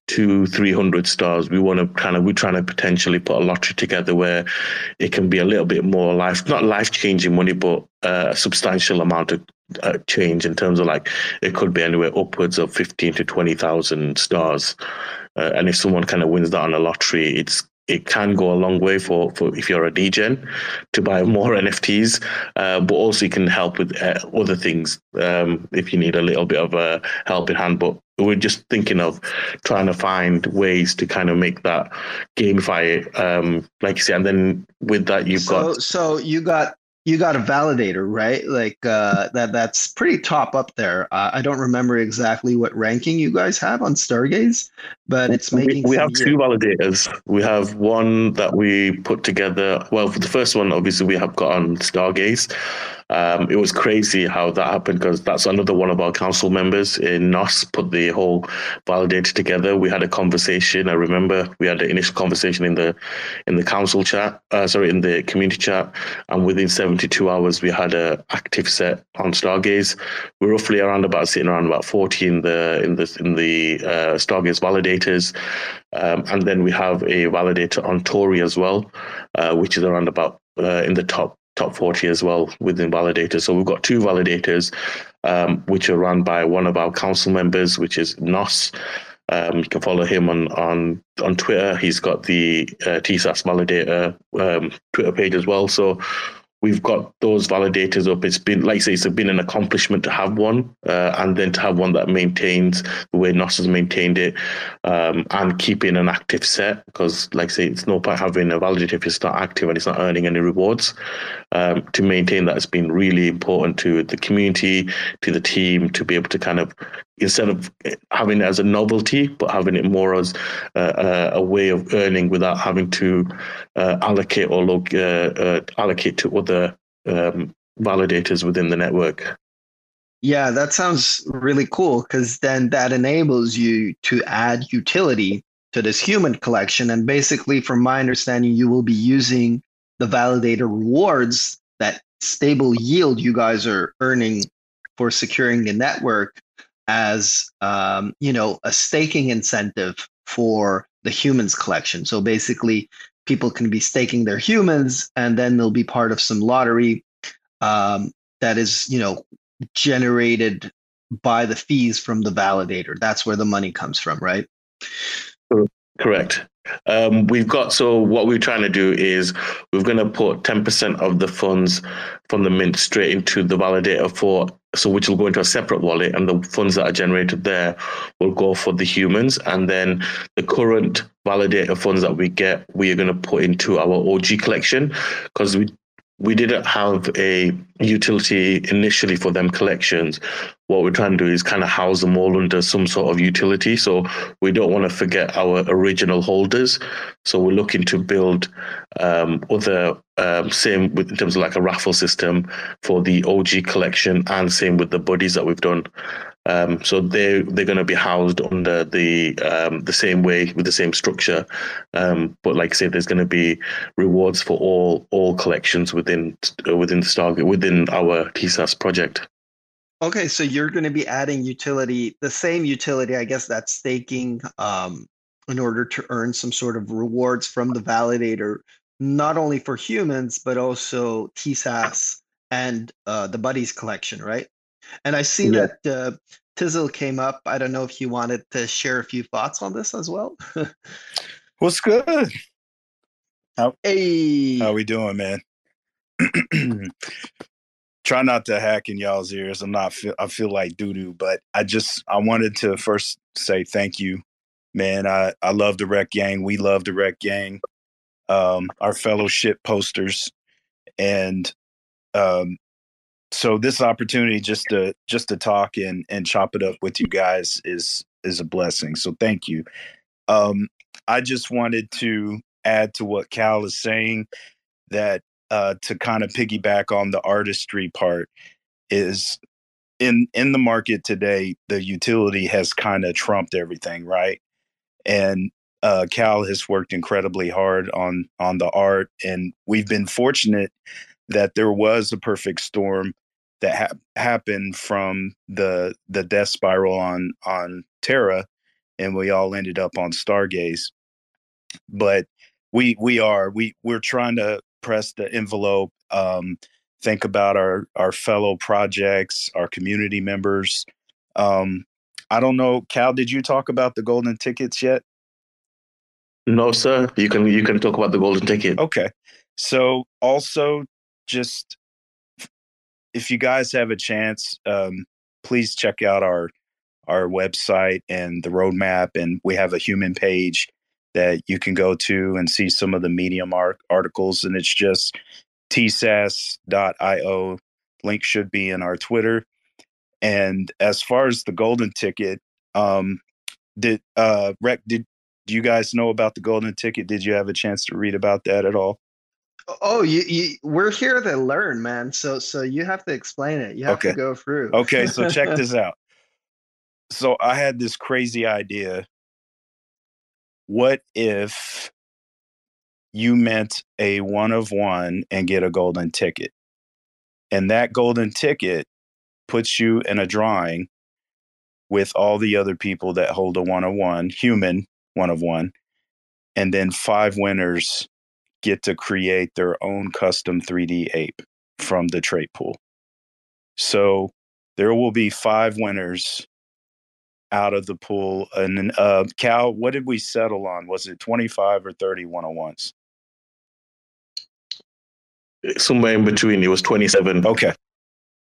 [SPEAKER 3] two, three hundred stars. We want to kind of we're trying to potentially put a lottery together where it can be a little bit more life, not life changing money, but uh, a substantial amount of uh, change in terms of like it could be anywhere upwards of fifteen to twenty thousand stars. Uh, and if someone kind of wins that on a lottery, it's it can go a long way for, for if you're a degen to buy more NFTs, uh, but also you can help with uh, other things um, if you need a little bit of a helping hand. But we're just thinking of trying to find ways to kind of make that gamify it, um, like you said. And then with that, you've
[SPEAKER 2] so,
[SPEAKER 3] got
[SPEAKER 2] so you got you got a validator, right? Like uh, that. That's pretty top up there. Uh, I don't remember exactly what ranking you guys have on Stargaze, but it's making.
[SPEAKER 3] We, we have two validators. We have one that we put together. Well, for the first one, obviously, we have got on Stargaze. Um, it was crazy how that happened because that's another one of our council members in NOS put the whole validator together. We had a conversation. I remember we had an initial conversation in the in the council chat, uh, sorry, in the community chat, and within 72 hours we had a active set on Stargaze. We're roughly around about sitting around about 40 in the in the in the uh, Stargaze validators, um, and then we have a validator on Tori as well, uh, which is around about uh, in the top top 40 as well within validators. So we've got two validators, um, which are run by one of our council members, which is NOS. Um, you can follow him on on on Twitter. He's got the uh, TSAS Validator um, Twitter page as well. So we've got those validators up. It's been, like I say, it's been an accomplishment to have one, uh, and then to have one that maintains the way NOS has maintained it, um, and keeping an active set. Because, like I say, it's no point having a validator if it's not active and it's not earning any rewards. Um, to maintain that has been really important to the community, to the team, to be able to kind of instead of having it as a novelty, but having it more as uh, a way of earning without having to uh, allocate or look, uh, uh, allocate to other um, validators within the network.
[SPEAKER 2] Yeah, that sounds really cool because then that enables you to add utility to this human collection. And basically, from my understanding, you will be using the validator rewards that stable yield you guys are earning for securing the network as um, you know a staking incentive for the humans collection. So basically, people can be staking their humans, and then they'll be part of some lottery um, that is you know generated by the fees from the validator. That's where the money comes from, right?
[SPEAKER 3] Correct. Um, we've got so what we're trying to do is we're going to put 10% of the funds from the mint straight into the validator for so which will go into a separate wallet and the funds that are generated there will go for the humans. And then the current validator funds that we get we are going to put into our OG collection because we we didn't have a utility initially for them collections. What we're trying to do is kind of house them all under some sort of utility. So we don't want to forget our original holders. So we're looking to build um, other um, same with in terms of like a raffle system for the OG collection, and same with the buddies that we've done. Um, so they they're going to be housed under the um, the same way with the same structure, um, but like I said, there's going to be rewards for all all collections within uh, within the Stargaze within our TSAS project.
[SPEAKER 2] Okay, so you're going to be adding utility, the same utility, I guess that's staking, um, in order to earn some sort of rewards from the validator, not only for humans but also TSAS and uh, the buddies collection, right? And I see yeah. that uh, Tizzle came up. I don't know if you wanted to share a few thoughts on this as well.
[SPEAKER 5] What's good?
[SPEAKER 2] How hey,
[SPEAKER 5] how we doing, man? Try not to hack in y'all's ears. I'm not. Feel, I feel like doo doo, but I just I wanted to first say thank you, man. I I love the Rekt Gang. We love the Rekt Gang. Um, our fellowship posters, and um, so this opportunity just to just to talk and and chop it up with you guys is is a blessing. So thank you. Um, I just wanted to add to what Cal is saying that uh, to kind of piggyback on the artistry part is in in the market today the utility has kind of trumped everything right and uh, cal has worked incredibly hard on on the art and we've been fortunate that there was a perfect storm that ha- happened from the the death spiral on on Terra, and we all ended up on Stargaze. But we we are we we're trying to press the envelope. Um, think about our our fellow projects, our community members. Um, I don't know, Cal. Did you talk about the golden tickets yet?
[SPEAKER 3] No, sir. You can you can talk about the golden ticket.
[SPEAKER 5] Okay. So also just if you guys have a chance, um, please check out our our website and the roadmap. And we have a human page that you can go to and see some of the Medium art- articles. And it's just tsas.io. Link should be in our Twitter. And as far as the golden ticket, um, did uh, Rekt, did do you guys know about the golden ticket? Did you have a chance to read about that at all?
[SPEAKER 2] Oh, you, you, we're here to learn, man. So, so you have to explain it. You have okay. to go through.
[SPEAKER 5] okay, so check this out. So I had this crazy idea. What if you meant a one of one and get a golden ticket? And that golden ticket puts you in a drawing with all the other people that hold a one of one, human one of one, and then five winners get to create their own custom 3D ape from the trait pool. So there will be five winners out of the pool. And then uh, Cal, what did we settle on? Was it 25 or 30 one on ones?
[SPEAKER 3] Somewhere in between. It was 27.
[SPEAKER 5] Okay.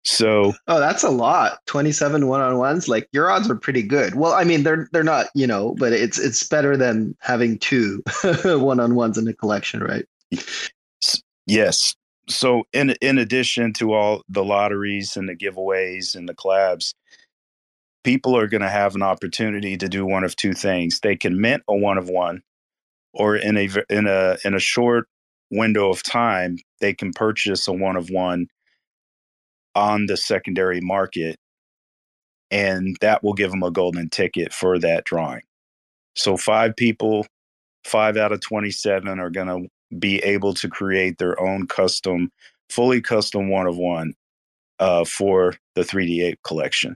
[SPEAKER 5] So
[SPEAKER 2] Oh, that's a lot. 27 one-on-ones. Like your odds are pretty good. Well, I mean, they're they're not, you know, but it's it's better than having two one-on-ones in a collection, right?
[SPEAKER 5] yes. So in in addition to all the lotteries and the giveaways and the collabs, people are going to have an opportunity to do one of two things. They can mint a one of one, or in a in a in a short window of time, they can purchase a one of one on the secondary market, and that will give them a golden ticket for that drawing. So five people, five out of twenty seven, are going to be able to create their own custom, fully custom one of one uh, for the 3D Ape collection.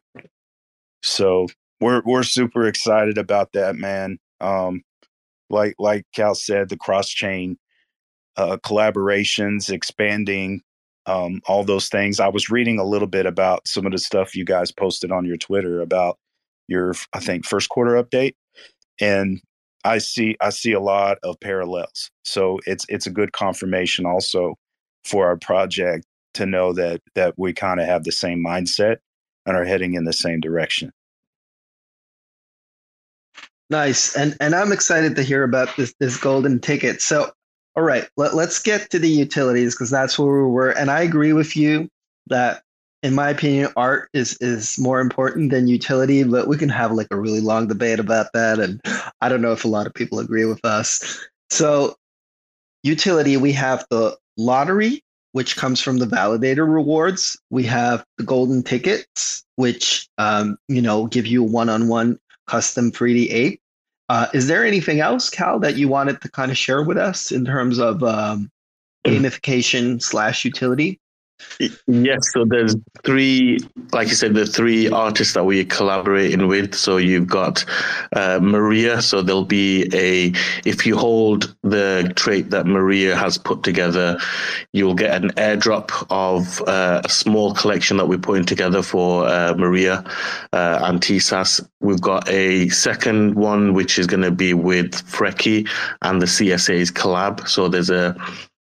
[SPEAKER 5] So we're we're super excited about that, man. Um, like like Cal said, the cross chain uh, collaborations, expanding, um, all those things. I was reading a little bit about some of the stuff you guys posted on your Twitter about your, I think, first quarter update, and I see I see a lot of parallels. So it's it's a good confirmation also for our project to know that that we kind of have the same mindset and are heading in the same direction.
[SPEAKER 2] Nice. And and I'm excited to hear about this this golden ticket. So all right, let, let's get to the utilities because that's where we were. And I agree with you that in my opinion, art is is more important than utility, but we can have like a really long debate about that. And I don't know if a lot of people agree with us. So utility, we have the lottery, which comes from the validator rewards. We have the golden tickets, which um, you know give you one-on-one custom 3D Ape. Uh, is there anything else, Cal, that you wanted to kind of share with us in terms of um, gamification slash utility?
[SPEAKER 3] Yes, so there's three, like you said, the three artists that we're collaborating with. So you've got uh, Maria. So there'll be a, if you hold the trait that Maria has put together, you'll get an airdrop of uh, a small collection that we're putting together for uh, Maria uh, and Tisas. We've got a second one, which is going to be with Freki and the CSA's collab. So there's a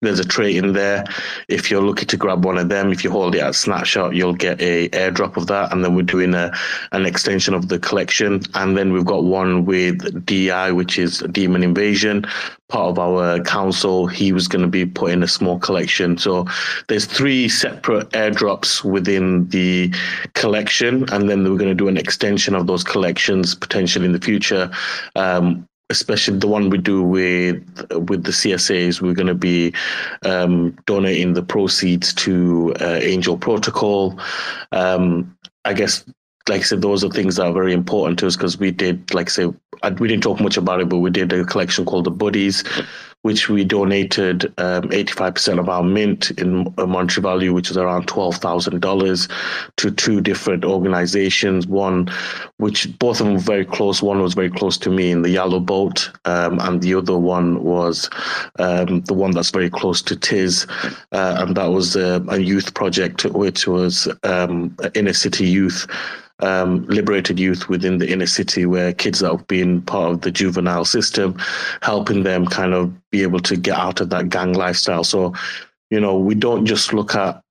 [SPEAKER 3] there's a trait in there. If you're looking to grab one of them, if you hold it at snapshot, you'll get a airdrop of that. And then we're doing a an extension of the collection. And then we've got one with DI, which is Demon Invasion, part of our council. He was going to be putting a small collection. So there's three separate airdrops within the collection, and then we're going to do an extension of those collections potentially in the future. Um, especially the one we do with with the CSAs, we're going to be um, donating the proceeds to uh, Angel Protocol. Um, I guess, like I said, those are things that are very important to us because we did, like I say, we didn't talk much about it, but we did a collection called the Buddies, which we donated um, 85% of our mint in monetary value, which is around $12,000 to two different organizations. One, which both of them were very close. One was very close to me in the Yellow Boat, um, and the other one was um, the one that's very close to Tiz, uh, and that was a, a, youth project, which was um, inner city youth um, liberated youth within the inner city where kids that have been part of the juvenile system, helping them kind of be able to get out of that gang lifestyle. So, you know, we don't just look at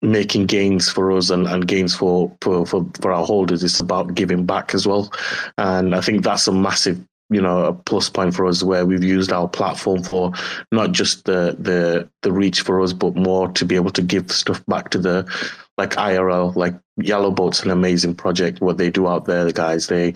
[SPEAKER 3] making gains for us and, and gains for, for, for, for our holders. It's about giving back as well. And I think that's a massive you know a plus point for us where we've used our platform for not just the the the reach for us but more to be able to give stuff back to the like IRL like Yellow Boat's an amazing project what they do out there the guys they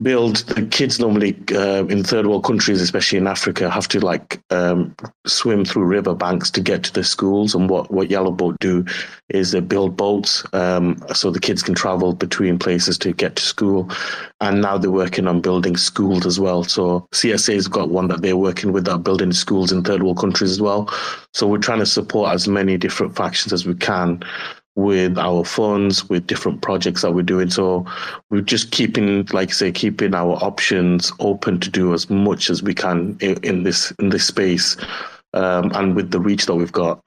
[SPEAKER 3] build the kids normally uh, in third world countries especially in africa have to like um, swim through river banks to get to the schools. And what what yellow boat do is they build boats um, so the kids can travel between places to get to school. And now they're working on building schools as well. So csa's got one that they're working with that building schools in third world countries as well. So we're trying to support as many different factions as we can with our funds, with different projects that we're doing. So we're just keeping, like I say, keeping our options open to do as much as we can in, in this in this space, um, and with the reach that we've got.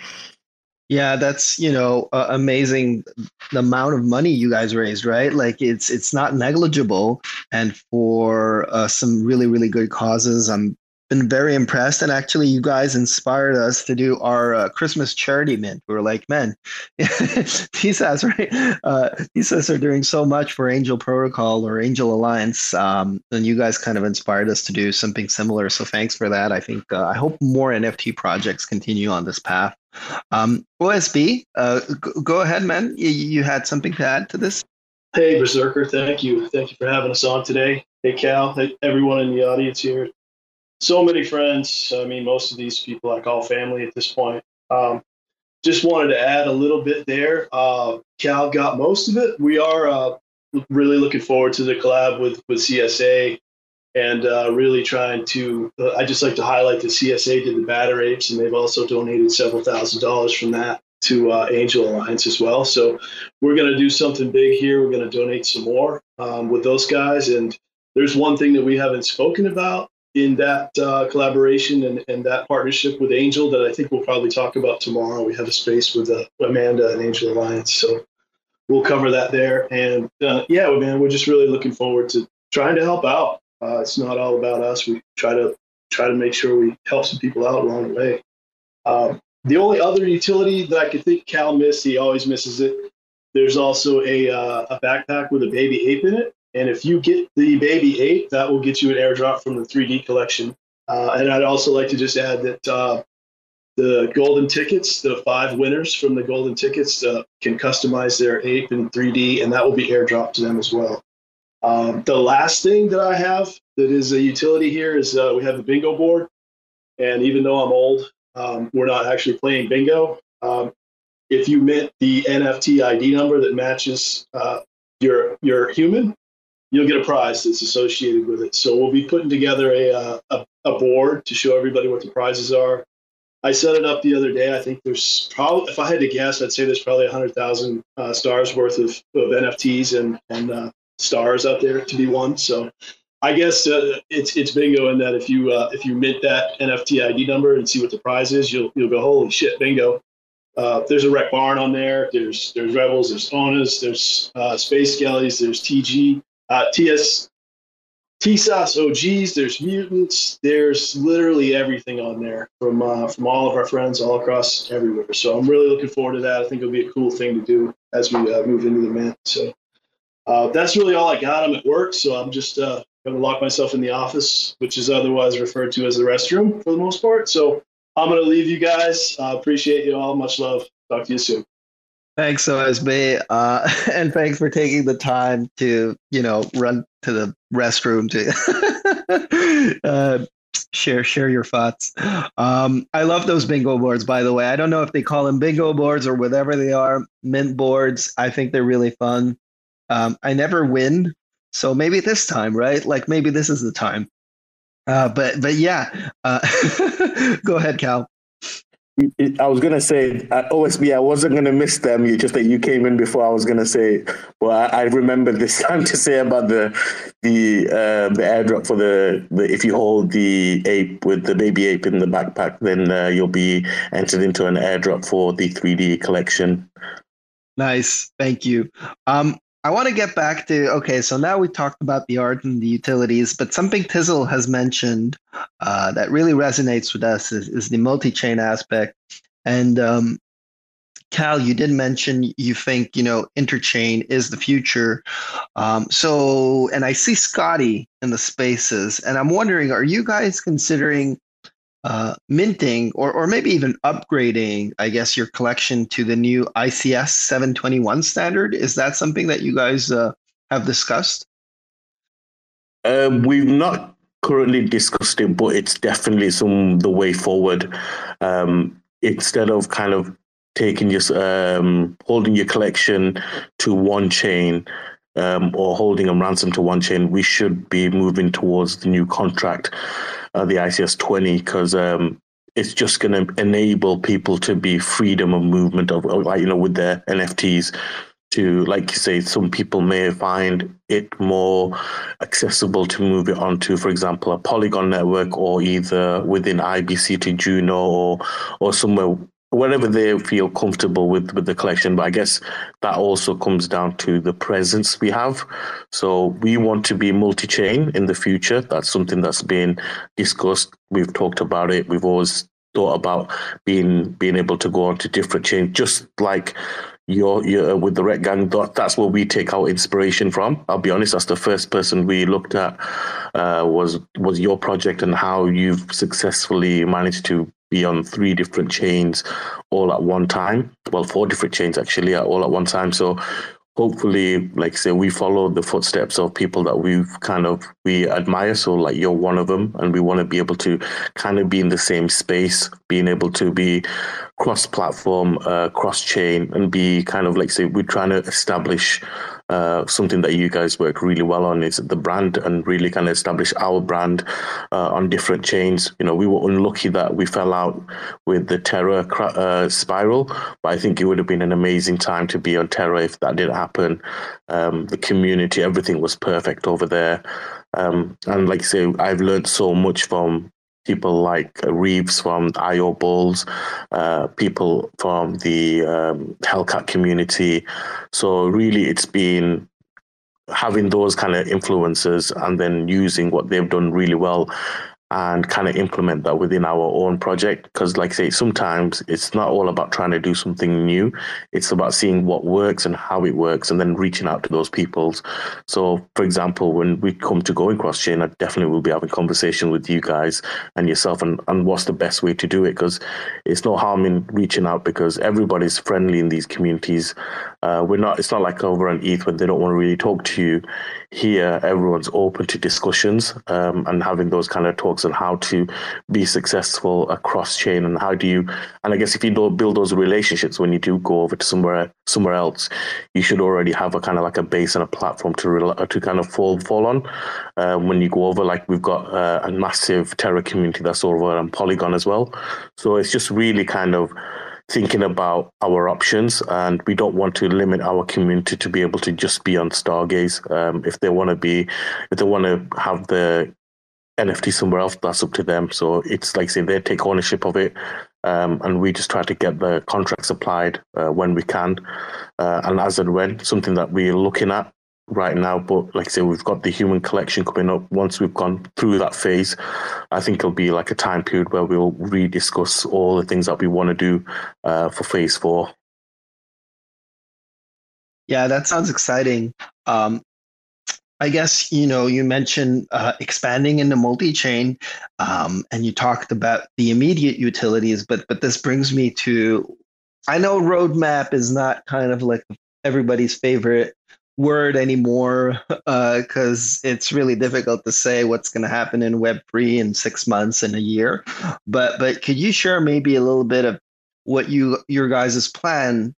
[SPEAKER 2] Yeah, that's you know uh, amazing the amount of money you guys raised, right? Like it's it's not negligible, and for uh, some really really good causes. I'm been very impressed. And actually, you guys inspired us to do our uh, Christmas charity mint. We were like, man, these guys, right? Uh, these guys are doing so much for Angel Protocol or Angel Alliance. Um, and you guys kind of inspired us to do something similar. So thanks for that. I think, uh, I hope more NFT projects continue on this path. Um, OSB, uh, g- go ahead, man. You, you had something to add to this?
[SPEAKER 6] Hey, Berserker, thank you. Thank you for having us on today. Hey, Cal, hey, everyone in the audience here so many friends. I mean, most of these people I call family at this point. Um, just wanted to add a little bit there. Uh, Cal got most of it. We are uh, really looking forward to the collab with with CSA and uh, really trying to. Uh, I just like to highlight that CSA did the batter apes, and they've also donated several thousand dollars from that to uh, Angel Alliance as well. So we're going to do something big here. We're going to donate some more um, with those guys. And there's one thing that we haven't spoken about in that uh, collaboration and, and that partnership with Angel that I think we'll probably talk about tomorrow. We have a space with uh, Amanda and Angel Alliance, so we'll cover that there. And uh, yeah, man, we're just really looking forward to trying to help out. Uh, it's not all about us. We try to try to make sure we help some people out along the way. Um, the only other utility that I could think Cal missed, he always misses it. There's also a, uh, a backpack with a baby ape in it and if you get the baby ape, that will get you an airdrop from the 3D collection. Uh, and I'd also like to just add that uh, the golden tickets, the five winners from the golden tickets, uh, can customize their ape in 3D, and that will be airdropped to them as well. Um, the last thing that I have that is a utility here is uh, we have the bingo board. And even though I'm old, um, we're not actually playing bingo. Um, if you mint the NFT ID number that matches uh, your your human, you'll get a prize that's associated with it. So we'll be putting together a, uh, a, a board to show everybody what the prizes are. I set it up the other day. I think there's probably, if I had to guess, I'd say there's probably 100,000 uh, stars worth of, of NFTs and, and uh, stars out there to be won. So I guess uh, it's it's bingo in that if you uh, if you mint that NFT ID number and see what the prize is, you'll you'll go holy shit bingo. Uh, there's a Rec Barn on there. There's there's Rebels. There's Onas. There's Space Skellies. There's TG uh, TS TSAS OGs, there's mutants, there's literally everything on there from uh, from all of our friends all across everywhere. So I'm really looking forward to that. I think it'll be a cool thing to do as we uh, move into the mint. So uh, that's really all I got. I'm at work, so I'm just uh, going to lock myself in the office, which is otherwise referred to as the restroom for the most part. So I'm going to leave you guys. I appreciate you all. Much love. Talk to you soon.
[SPEAKER 2] Thanks, OSB, uh, and thanks for taking the time to, you know, run to the restroom to uh, share share your thoughts. Um, I love those bingo boards, by the way. I don't know if they call them bingo boards or whatever they are, mint boards. I think they're really fun. Um, I never win, so maybe this time, right? Like maybe this is the time. Uh, but but yeah, uh, go ahead, Cal.
[SPEAKER 3] I was gonna say at OSB I wasn't gonna miss them. You just that you came in before I was gonna say. Well, I, I remember this time to say about the the uh, the airdrop for the, the if you hold the ape with the baby ape in the backpack, then uh, you'll be entered into an airdrop for the 3D collection.
[SPEAKER 2] Nice, thank you. Um, I want to get back to okay. So now we talked about the art and the utilities, but something Tizzle has mentioned uh, that really resonates with us is, is the multi-chain aspect. And um, Cal, you did mention you think you know interchain is the future. Um, so, and I see Scotty in the spaces, and I'm wondering, are you guys considering uh, minting or, or maybe even upgrading, I guess, your collection to the new ICS 721 standard. Is that something that you guys uh, have discussed?
[SPEAKER 3] Uh, we've not currently discussed it, but it's definitely some the way forward. Um, instead of kind of taking your um, holding your collection to one chain um, or holding a ransom to one chain, we should be moving towards the new contract uh, the ICS 20 because um, it's just going to enable people to be freedom of movement of like you know with their NFTs to like you say some people may find it more accessible to move it onto for example a polygon network or either within ibc to juno or or somewhere whenever they feel comfortable with with the collection. But I guess that also comes down to the presence we have. So we want to be multi-chain in the future. That's something that's been discussed. We've talked about it. We've always thought about being being able to go on to different chains, just like you're, you're with the Rekt Gang. That's where we take our inspiration from. I'll be honest. That's the first person we looked at uh, was was your project and how you've successfully managed to be on three different chains all at one time. Well, four different chains actually, all at one time. So hopefully, like say, we follow the footsteps of people that we've kind of we admire. So like you're one of them, and we want to be able to kind of be in the same space, being able to be cross-platform, uh, cross-chain, and be kind of like say we're trying to establish uh, something that you guys work really well on is the brand and really kind of establish our brand uh, on different chains. You know, we were unlucky that we fell out with the Terra uh, spiral, but I think it would have been an amazing time to be on Terra if that did happen. Um, the community, everything was perfect over there. Um, and like I say, I've learned so much from people like Reeves from IO Bulls, uh, people from the um, Hellcat community. So really, it's been having those kind of influences and then using what they've done really well and kind of implement that within our own project. Because, like I say, sometimes it's not all about trying to do something new. It's about seeing what works and how it works, and then reaching out to those peoples. So, for example, when we come to going cross chain, I definitely will be having conversation with you guys and yourself, and, and what's the best way to do it. Because it's no harm in reaching out because everybody's friendly in these communities. Uh, we're not. It's not like over on ETH when they don't want to really talk to you here everyone's open to discussions um, and having those kind of talks on how to be successful across chain and how do you and i guess if you don't build those relationships when you do go over to somewhere somewhere else you should already have a kind of like a base and a platform to to kind of fall fall on um, when you go over like we've got uh, a massive terra community that's over on polygon as well so it's just really kind of thinking about our options, and we don't want to limit our community to be able to just be on Stargaze. Um, if they want to be, if they want to have the NFT somewhere else, that's up to them. So it's like say they take ownership of it, um, and we just try to get the contracts applied uh, when we can, uh, and as and when something that we're looking at right now. But like I say, we've got the human collection coming up. Once we've gone through that phase, I think it'll be like a time period where we'll rediscuss all the things that we want to do uh, for phase four.
[SPEAKER 2] Yeah, that sounds exciting. Um, I guess you know you mentioned uh, expanding into multi-chain, um, and you talked about the immediate utilities. But but this brings me to, I know roadmap is not kind of like everybody's favorite word anymore because uh, it's really difficult to say what's going to happen in Web3 in six months and a year. But but could you share maybe a little bit of what you your guys' plans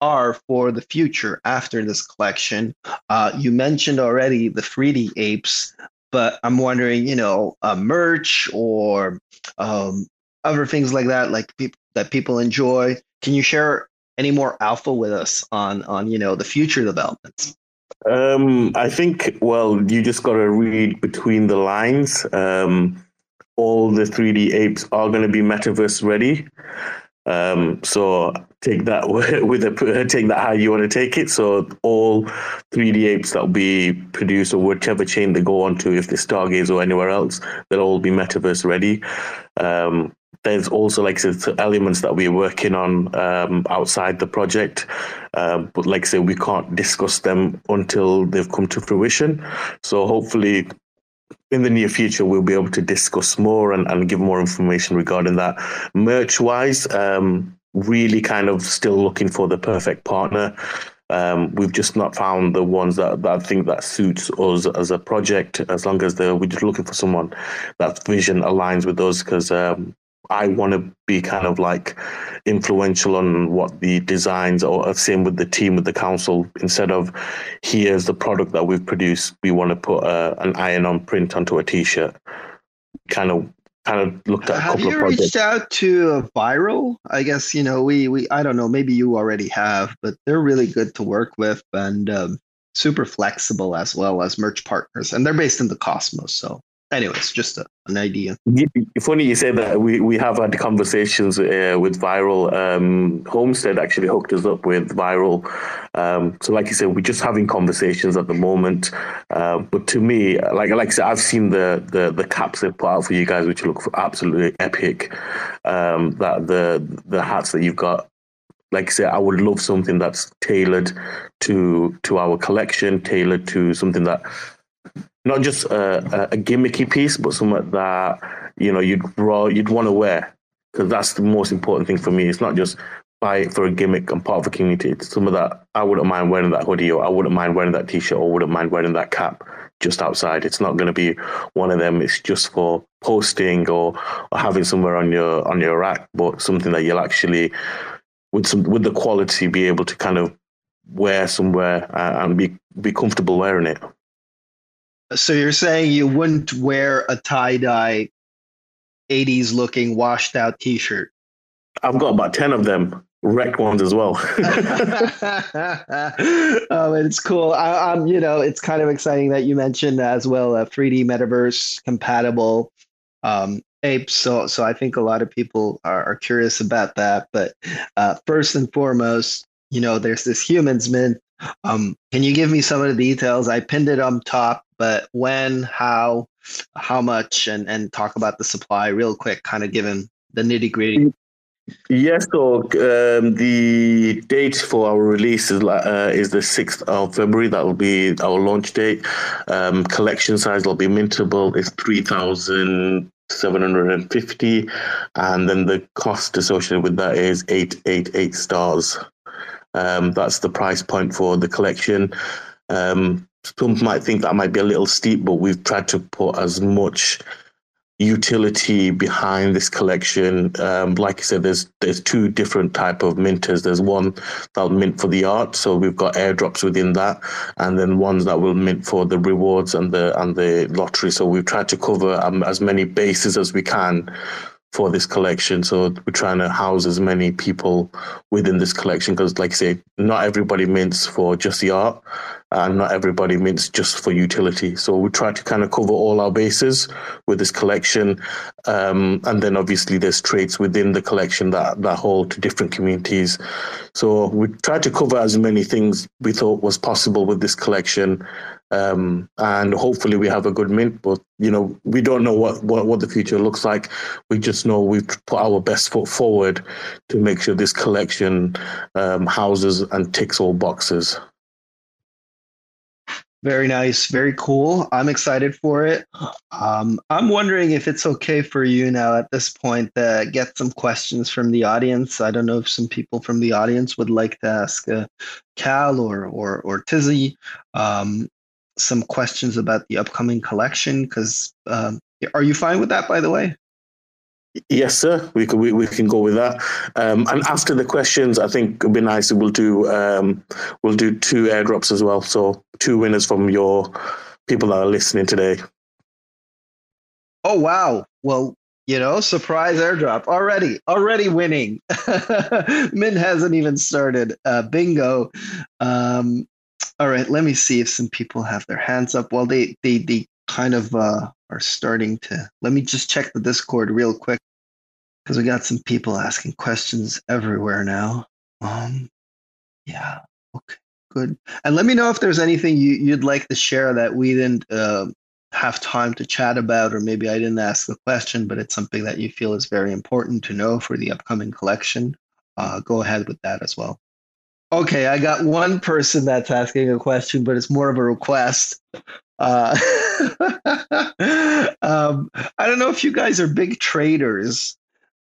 [SPEAKER 2] are for the future after this collection? Uh, you mentioned already the 3D apes, but I'm wondering, you know, uh, merch or um, other things like that, like pe- that people enjoy. Can you share any more alpha with us on on you know the future developments?
[SPEAKER 3] Um, I think well, you just got to read between the lines. Um, all the 3D apes are going to be metaverse ready. Um, so take that with a take that how you want to take it. So all 3D apes that'll be produced or whichever chain they go onto, if they're Stargaze or anywhere else, they'll all be metaverse ready. Um, there's also like said, elements that we're working on um, outside the project, uh, but like I said, we can't discuss them until they've come to fruition. So hopefully, in the near future, we'll be able to discuss more and, and give more information regarding that. Merch wise, um, really kind of still looking for the perfect partner. Um, we've just not found the ones that, that I think that suits us as a project. As long as we're just looking for someone that vision aligns with us, because um, I want to be kind of like influential on what the designs or same with the team with the council. Instead of here's the product that we've produced we want to put a, an iron on print onto a t-shirt. Kind of kind of looked at a couple of projects.
[SPEAKER 2] have you reached out to viral? I guess you know we we i don't know maybe you already have but they're really good to work with and um, super flexible as well as merch partners and they're based in the cosmos so anyways, just a, an idea.
[SPEAKER 3] Funny you say that. We, we have had conversations uh, with Viral. Um, Homestead actually hooked us up with Viral. Um, so, like you said, we're just having conversations at the moment. Uh, but to me, like like I said, I've seen the the, the caps they've put out for you guys, which look absolutely epic. Um, that the the hats that you've got like I said, I would love something that's tailored to to our collection, tailored to something that not just a, a gimmicky piece, but something that you know you'd raw you'd want to wear because that's the most important thing for me. It's not just buy it for a gimmick and part of a community. It's some of that I wouldn't mind wearing that hoodie or I wouldn't mind wearing that t-shirt or wouldn't mind wearing that cap just outside. It's not going to be one of them. It's just for posting or, or having somewhere on your on your rack, but something that you'll actually with some with the quality be able to kind of wear somewhere uh, and be be comfortable wearing it.
[SPEAKER 2] So you're saying you wouldn't wear a tie dye, '80s looking washed out T-shirt?
[SPEAKER 3] I've got about ten of them, Rekt ones as well.
[SPEAKER 2] oh, it's cool. I, am you know, it's kind of exciting that you mentioned as well a 3D metaverse compatible um, apes. So, so I think a lot of people are, are curious about that. But uh, first and foremost, you know, there's this humans mint. Um, can you give me some of the details? I pinned it on top but when, how, how much, and and talk about the supply real quick, kind of given the nitty gritty.
[SPEAKER 3] Yes, so um, the date for our release is uh, is the sixth of February. That will be our launch date. Um, collection size will be mintable. It's three thousand seven hundred and fifty, and then the cost associated with that is eight eight eight stars. Um, that's the price point for the collection. Um, some might think that might be a little steep, but we've tried to put as much utility behind this collection. Um, like I said, there's there's two different type of minters. There's one that'll mint for the art, so we've got airdrops within that, and then ones that will mint for the rewards and the and the lottery. So we've tried to cover um, as many bases as we can for this collection. So we're trying to house as many people within this collection because, like I say, not everybody mints for just the art and not everybody mints just for utility. So we try to kind of cover all our bases with this collection. Um, and then obviously there's traits within the collection that, that hold to different communities. So we tried to cover as many things we thought was possible with this collection. Um, and hopefully we have a good mint, but you know, we don't know what, what, what the future looks like. We just know we've put our best foot forward to make sure this collection um, houses and ticks all boxes.
[SPEAKER 2] Very nice, very cool. I'm excited for it. Um, I'm wondering if it's okay for you now at this point to get some questions from the audience. I don't know if some people from the audience would like to ask uh, Cal or or or Tizzle um, some questions about the upcoming collection. Because um, are you fine with that? By the way.
[SPEAKER 3] Yes, sir. We can we, we can go with that. Um, and after the questions, I think it'd be nice. We'll do um, we'll do two airdrops as well. So two winners from your people that are listening today.
[SPEAKER 2] Oh wow! Well, you know, surprise airdrop already, already winning. Min hasn't even started. Uh, bingo. Um, all right, let me see if some people have their hands up. Well, they they they kind of uh, are starting to. Let me just check the Discord real quick because we got some people asking questions everywhere now. Um, yeah, okay, good. And let me know if there's anything you, you'd like to share that we didn't uh, have time to chat about, or maybe I didn't ask the question, but it's something that you feel is very important to know for the upcoming collection. Uh, go ahead with that as well. Okay, I got one person that's asking a question, but it's more of a request. Uh, um, I don't know if you guys are big traders,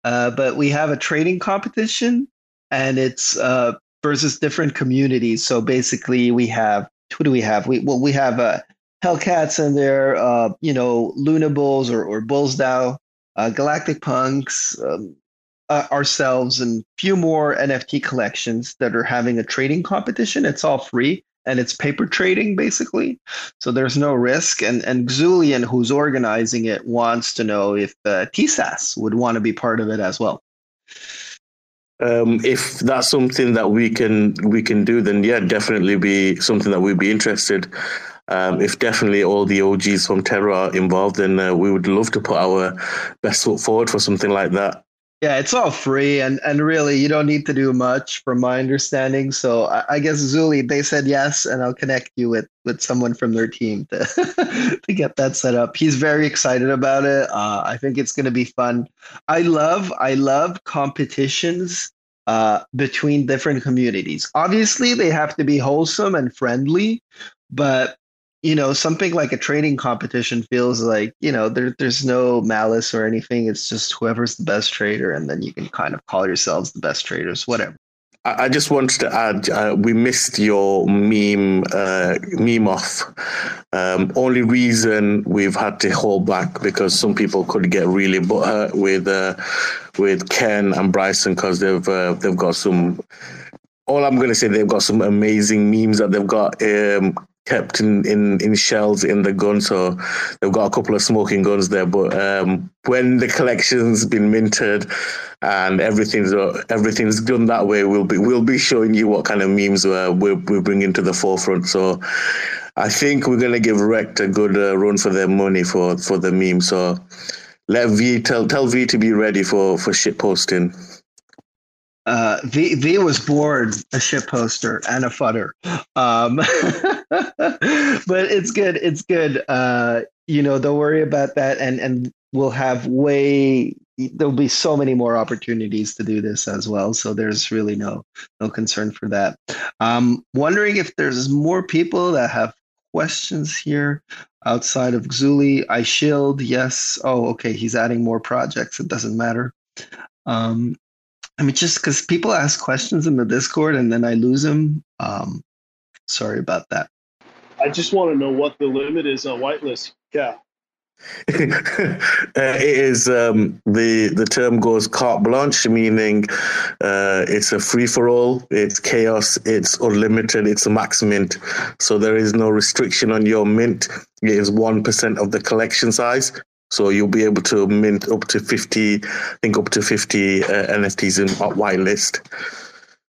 [SPEAKER 2] uh, but we have a trading competition, and it's uh, versus different communities. So basically, we have who do we have? We well, we have uh, Hellcats and their uh, you know Luna Bulls or or Bulls DAO, uh, Galactic Punks, um, uh, ourselves, and few more NFT collections that are having a trading competition. It's all free and it's paper trading basically. So there's no risk. And and Xulian, who's organizing it, wants to know if uh, TSAS would want to be part of it as well.
[SPEAKER 3] Um, if that's something that we can we can do, then yeah, definitely be something that we'd be interested. um, if definitely all the OGs from Terra are involved, then uh, we would love to put our best foot forward for something like that.
[SPEAKER 2] Yeah, it's all free, and and really, you don't need to do much, from my understanding. So I, I guess Zuli, they said yes, and I'll connect you with with someone from their team to to get that set up. He's very excited about it. Uh, I think it's going to be fun. I love I love competitions uh, between different communities. Obviously, they have to be wholesome and friendly, but you know, something like a trading competition feels like, you know, there, there's no malice or anything. It's just whoever's the best trader, and then you can kind of call yourselves the best traders, whatever.
[SPEAKER 3] I just wanted to add, uh, we missed your meme, uh, meme off. Um, only reason we've had to hold back because some people could get really butthurt with uh, with Ken and Bryson because they've uh, they've got some. All I'm going to say, they've got some amazing memes that they've got um, kept in, in, in shells in the gun. So they've got a couple of smoking guns there. But um, when the collection's been minted and everything's everything's done that way, we'll be we'll be showing you what kind of memes we're we're, we're bringing to the forefront. So. I think we're gonna give Rekt a good uh, run for their money for, for the meme. So let V tell tell V to be ready for for shit posting
[SPEAKER 2] uh, v, v was bored a ship poster and a footer. Um, but it's good. It's good. Uh, you know, don't worry about that. And, and we'll have way, there'll be so many more opportunities to do this as well. So there's really no, no concern for that. Um, wondering if there's more people that have questions here outside of Zuli. I shield. Yes. Oh, okay. He's adding more projects. It doesn't matter. Um, I mean, just because people ask questions in the Discord and then I lose them. Um, sorry about that.
[SPEAKER 6] I just want to know what the limit is on whitelist. Yeah.
[SPEAKER 3] uh, it is um, the the term goes carte blanche, meaning uh, it's a free for all. It's chaos. It's unlimited. It's a max mint. So there is no restriction on your mint. It is one percent of the collection size. So you'll be able to mint up to 50, I think up to 50 uh, NFTs in whitelist.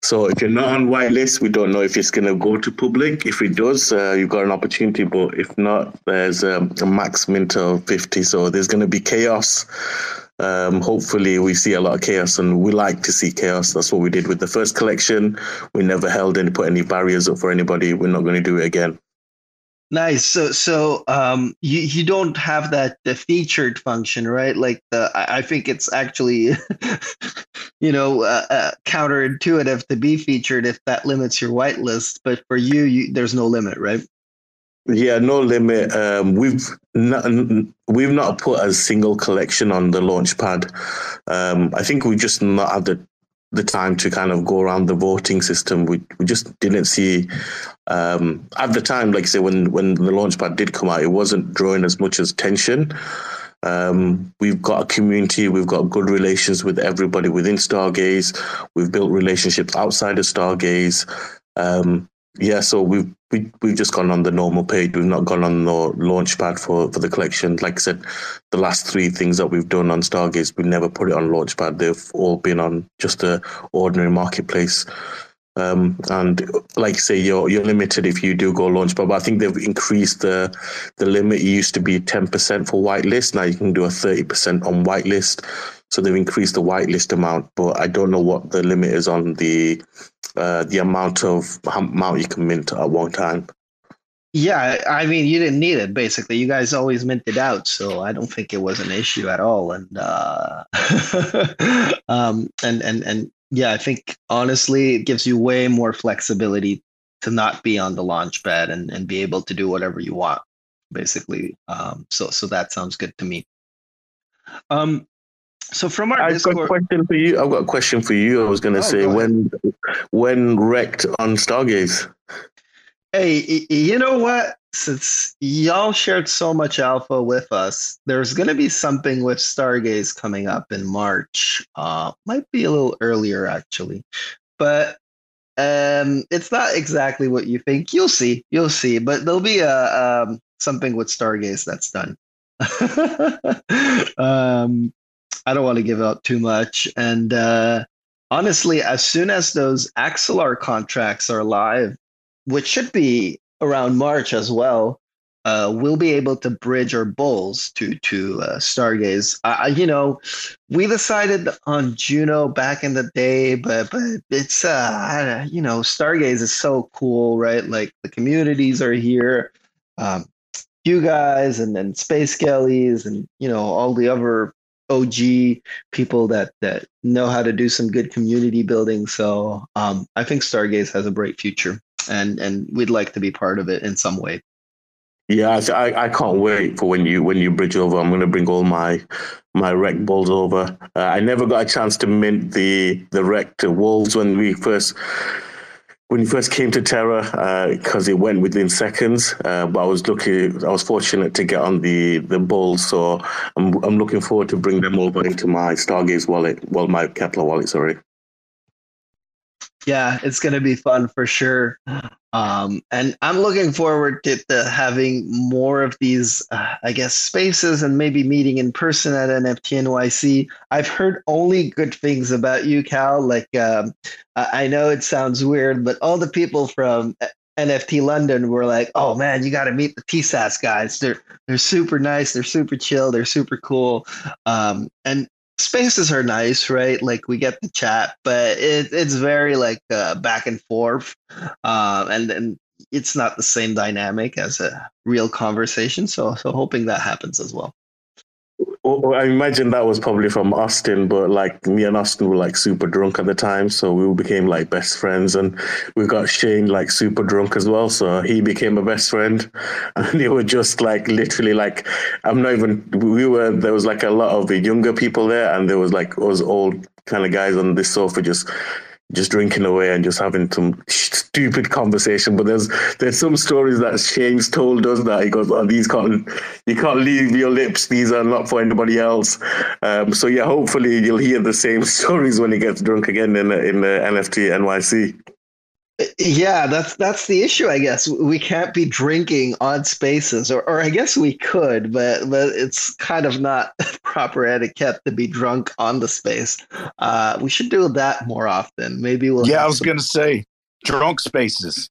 [SPEAKER 3] So if you're not on whitelist, we don't know if it's going to go to public. If it does, uh, you've got an opportunity. But if not, there's um, a max mint of 50. So there's going to be chaos. Um, hopefully, we see a lot of chaos, and we like to see chaos. That's what we did with the first collection. We never held any, put any barriers up for anybody. We're not going to do it again.
[SPEAKER 2] Nice. So, so um, you you don't have that the featured function, right? Like the I, think it's actually, you know, uh, uh, counterintuitive to be featured if that limits your whitelist. But for you, you there's no limit, right?
[SPEAKER 3] Yeah, no limit. Um, we've not we've not put a single collection on the launch pad. Um, I think we just not had the the time to kind of go around the voting system. We we just didn't see um, at the time, like I say, when when the launchpad did come out, it wasn't drawing as much as. Um, we've got a community, we've got good relations with everybody within Stargaze. We've built relationships outside of Stargaze. Um, yeah, so we've we, we've just gone on the normal page. We've not gone on the launchpad for, for the collection. Like I said, the last three things that we've done on Stargaze, we've never put it on launchpad. They've all been on just a ordinary marketplace. Um, and like I say, you're you're limited if you do go launchpad. But I think they've increased the the limit. It used to be ten percent for whitelist. Now you can do a thirty percent on whitelist. So they've increased the whitelist amount, but I don't know what the limit is on the uh, the amount of amount you can mint at one time.
[SPEAKER 2] Yeah, I mean, you didn't need it. Basically, you guys always minted out, so I don't think it was an issue at all. And uh, um, and and and yeah, I think honestly, it gives you way more flexibility to not be on the launch pad and and be able to do whatever you want, basically. Um, so so that sounds good to me. Um, so from our
[SPEAKER 3] I've
[SPEAKER 2] Discord,
[SPEAKER 3] got a question for you. I've got a question for you. I was going to oh, say when when Rekt on Stargaze.
[SPEAKER 2] Hey, you know what? Since y'all shared so much alpha with us, there's going to be something with Stargaze coming up in March. Uh, might be a little earlier actually, but um, it's not exactly what you think. You'll see. You'll see. But there'll be a um, something with Stargaze that's done. um, I don't want to give out too much. And uh, honestly, as soon as those Axelar contracts are live, which should be around March as well, uh, we'll be able to bridge our bowls to to uh, Stargaze. Uh, you know, we decided on Juno back in the day, but but it's uh you know Stargaze is so cool, right? Like the communities are here. Um, you guys and then Space Skellies and you know all the other OG people that that know how to do some good community building. So um, I think Stargaze has a bright future, and and we'd like to be part of it in some way.
[SPEAKER 3] Yeah, I, I can't wait for when you when you bridge over. I'm going to bring all my my Rekt balls over. Uh, I never got a chance to mint the the Rekt wolves when we first when you first came to Terra because uh, it went within seconds. Uh, but I was lucky, I was fortunate to get on the the bulls, so I'm I'm looking forward to bring them over into my Stargaze wallet, well, my Keplr wallet, sorry.
[SPEAKER 2] Yeah, it's going to be fun for sure. Um, and I'm looking forward to, having more of these, uh, I guess, spaces and maybe meeting in person at NFT NYC. I've heard only good things about you, Cal. Like, um, I know it sounds weird, but all the people from NFT London were like, "Oh man, you got to meet the TSAS guys. They're they're super nice. They're super chill. They're super cool." Um, and spaces are nice, right? Like we get the chat, but it, it's very like uh, back and forth, um, and then it's not the same dynamic as a real conversation. So, so hoping that happens as well.
[SPEAKER 3] I imagine that was probably from Austin, but like me and Austin were like super drunk at the time, so we became like best friends, and we got Shane like super drunk as well, so he became a best friend, and they were just like literally like I'm not even we were there was like a lot of the younger people there, and there was like us old kind of guys on this sofa just just drinking away and just having some stupid conversation. But there's there's some stories that Shane's told us that he goes, "Oh, these can't you can't leave your lips. These are not for anybody else." Um, so yeah, hopefully you'll hear the same stories when he gets drunk again in in the NFT NYC.
[SPEAKER 2] Yeah, that's that's the issue. I guess we can't be drinking on spaces, or, or I guess we could, but but it's kind of not proper etiquette to be drunk on the space. Uh, we should do that more often. Maybe we'll.
[SPEAKER 5] Yeah, I was some... gonna say drunk spaces.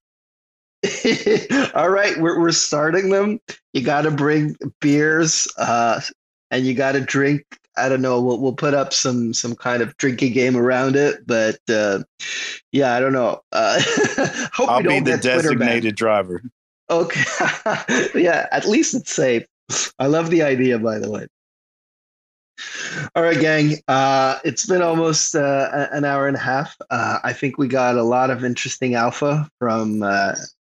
[SPEAKER 2] All right, we're we're starting them. You got to bring beers, uh, and you got to drink I don't know. We'll we'll put up some some kind of drinking game around it, but uh, yeah, I don't know. Uh,
[SPEAKER 5] hope I'll be the designated driver.
[SPEAKER 2] Okay, yeah, at least it's safe. I love the idea, by the way. All right, gang. Uh, it's been almost uh, an hour and a half. Uh, I think we got a lot of interesting alpha from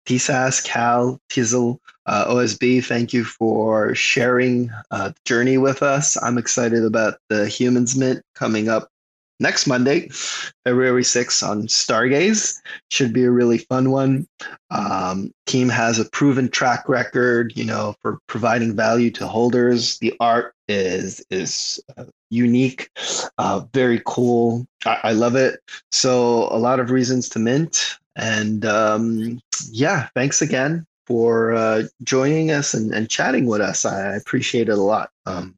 [SPEAKER 2] uh, Cal, Tizzle, uh, OSB, thank you for sharing uh, the journey with us. I'm excited about the Humans Mint coming up next Monday, February 6th on Stargaze. Should be a really fun one. Um, team has a proven track record, you know, for providing value to holders. The art is is uh, unique, uh, very cool. I, I, love it. So a lot of reasons to mint. And um, yeah, thanks again for uh, joining us and, and chatting with us. I appreciate it a lot. Um,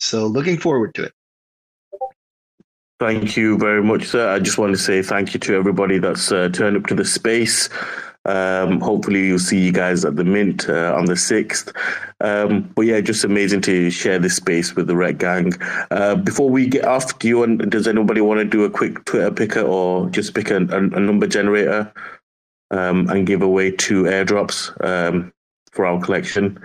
[SPEAKER 2] so looking forward to it.
[SPEAKER 3] Thank you very much, sir. I just want to say thank you to everybody that's uh, turned up to the space. Um, hopefully, you'll see you guys at the Mint uh, on the 6th. Um, but yeah, just amazing to share this space with the Rekt Gang. Uh, before we get off, do you want, does anybody want to do a quick Twitter picker or just pick a, a, a number generator um, and give away two airdrops um, for our collection.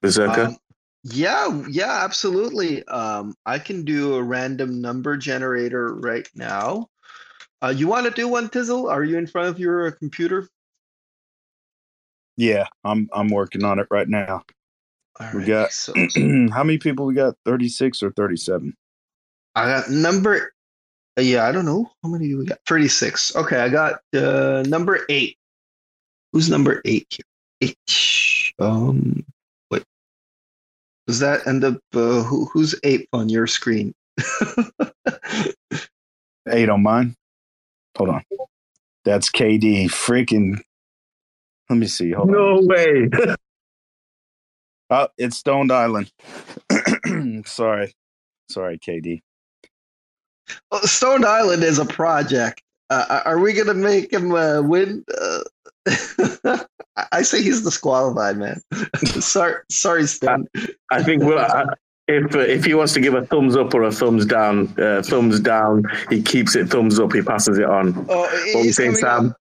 [SPEAKER 3] Berserker? Um,
[SPEAKER 2] yeah, yeah, absolutely. Um, I can do a random number generator right now. Uh, you want to do one, Tizzle? Are you in front of your uh, computer?
[SPEAKER 5] Yeah, I'm I'm working on it right now. All we right, got so, how many people we got? 36 or 37?
[SPEAKER 2] I got number yeah, I don't know. How many do we got? 36. Okay, I got uh, number eight. Who's number eight here? Eight. Um, wait. Does that end up, uh, who, who's eight on your screen?
[SPEAKER 5] eight on mine? Hold on. That's KD. Freaking. Let me see. Hold
[SPEAKER 3] no
[SPEAKER 5] on.
[SPEAKER 3] way.
[SPEAKER 5] oh, it's Stoned Island. Sorry. Sorry, KD.
[SPEAKER 2] Stone Island is a project. Uh, are we going to make him uh, win? Uh, I say he's disqualified, man. sorry, sorry, Stan.
[SPEAKER 3] I think we'll, I, if uh, if he wants to give a thumbs up or a thumbs down, uh, thumbs down, he keeps it thumbs up. He passes it on.
[SPEAKER 2] Oh,
[SPEAKER 3] What are you saying, Sam?
[SPEAKER 2] up.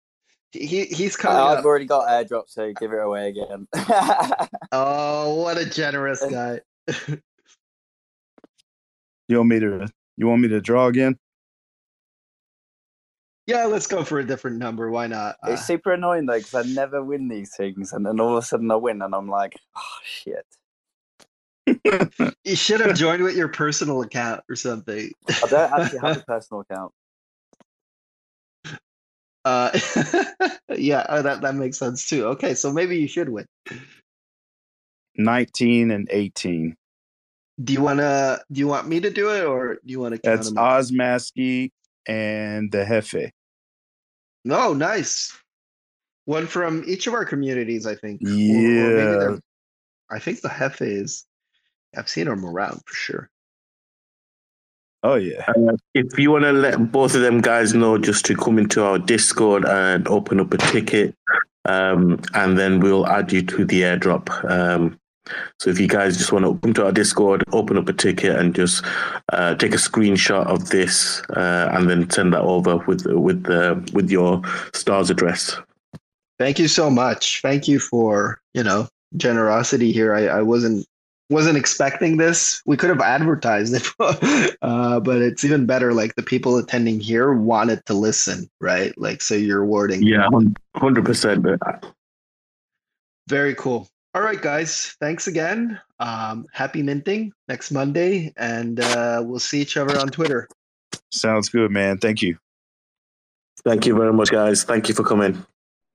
[SPEAKER 2] He he's coming
[SPEAKER 7] Uh, I've
[SPEAKER 2] up.
[SPEAKER 7] already got airdrop, so give it away again.
[SPEAKER 2] Oh, what a generous guy.
[SPEAKER 5] You want me to? You want me to draw again?
[SPEAKER 2] Yeah, let's go for a different number. Why not? Uh,
[SPEAKER 7] it's super annoying though because I never win these things, and then all of a sudden I win, and I'm like, oh shit.
[SPEAKER 2] you should have joined with your personal account or something.
[SPEAKER 7] I don't actually have a personal account.
[SPEAKER 2] Uh, yeah, oh, that that makes sense too. Okay, so maybe you should win.
[SPEAKER 5] Nineteen and eighteen.
[SPEAKER 2] Do you wanna? Do you want me to do it, or do you want to
[SPEAKER 5] That's
[SPEAKER 2] them?
[SPEAKER 5] Ozmasky and the Hefe.
[SPEAKER 2] No, nice. One from each of our communities, I think. Or- or maybe
[SPEAKER 5] Yeah.
[SPEAKER 2] I think the Hefe is. I've seen them around for sure.
[SPEAKER 5] Oh yeah.
[SPEAKER 3] Uh, if you want to let both of them guys know just to come into our Discord and open up a ticket, um, and then we'll add you to the airdrop. Um, so if you guys just want to come to our Discord, open up a ticket, and just uh, take a screenshot of this, uh, and then send that over with with uh, with your stars address.
[SPEAKER 2] Thank you so much. Thank you for you know generosity here. I, I wasn't wasn't expecting this. We could have advertised it, uh, but it's even better. Like the people attending here wanted to listen, right? Like so, you're awarding.
[SPEAKER 3] Yeah, hundred percent.
[SPEAKER 2] Very cool. All right, guys. Thanks again. Um, happy minting next Monday, and uh, we'll see each other on Twitter.
[SPEAKER 5] Sounds good, man. Thank you.
[SPEAKER 3] Thank you very much, guys. Thank you for coming.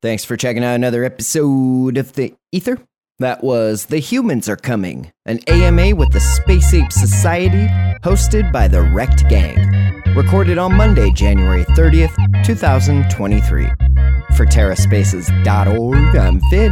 [SPEAKER 1] Thanks for checking out another episode of The Ether. That was The Humans Are Coming, an AMA with the Space Ape Society, hosted by the Rekt Gang. Recorded on Monday, January 30th, 2023. For TerraSpaces.org, I'm Fid.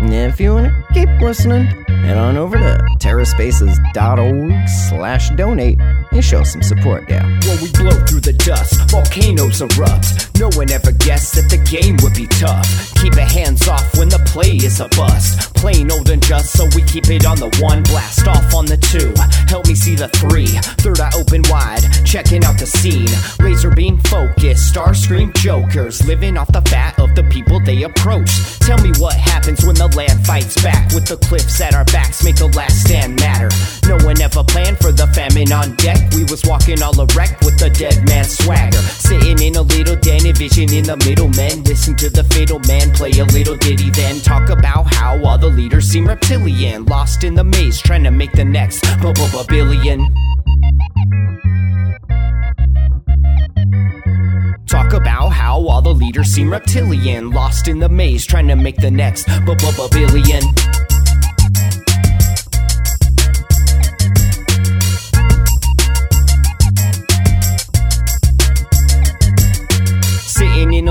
[SPEAKER 1] And if you want to keep listening, head on over to TerraSpaces.org slash donate and show some support there.
[SPEAKER 8] When we blow through the dust, volcanoes erupt. No one ever guessed that the game would be tough. Keep your hands off when the play is a bust. Plain old and just, so we keep it on the one. Blast off on the two. Help me see the three. Third eye open wide, checking out the scene. Razor beam focus, star scream jokers. Living off the fat of the people they approach. Tell me what happens when the land fights back. With the cliffs at our backs, make the last stand matter. No one ever planned for the famine on deck. We was walking all erect with the dead man swagger. Sitting in a little den, envisioning the middlemen. Listen to the fatal man play a little ditty, then talk about how all the leaders seem reptilian. Lost in the maze, trying to make the next billion. Talk about how all the leaders seem reptilian. Lost in the maze, trying to make the next billion. Sitting in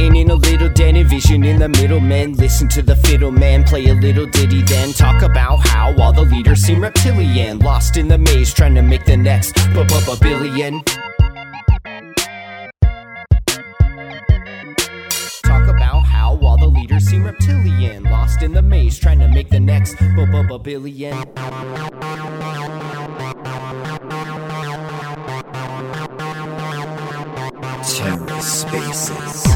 [SPEAKER 8] Sitting in a little den, envisioning the middlemen. Listen to the fiddle man play a little ditty, then talk about how all the leaders seem reptilian. Lost in the maze, trying to make the next billion. Talk about how all the leaders seem reptilian. Lost in the maze, trying to make the next billion. TerraSpaces.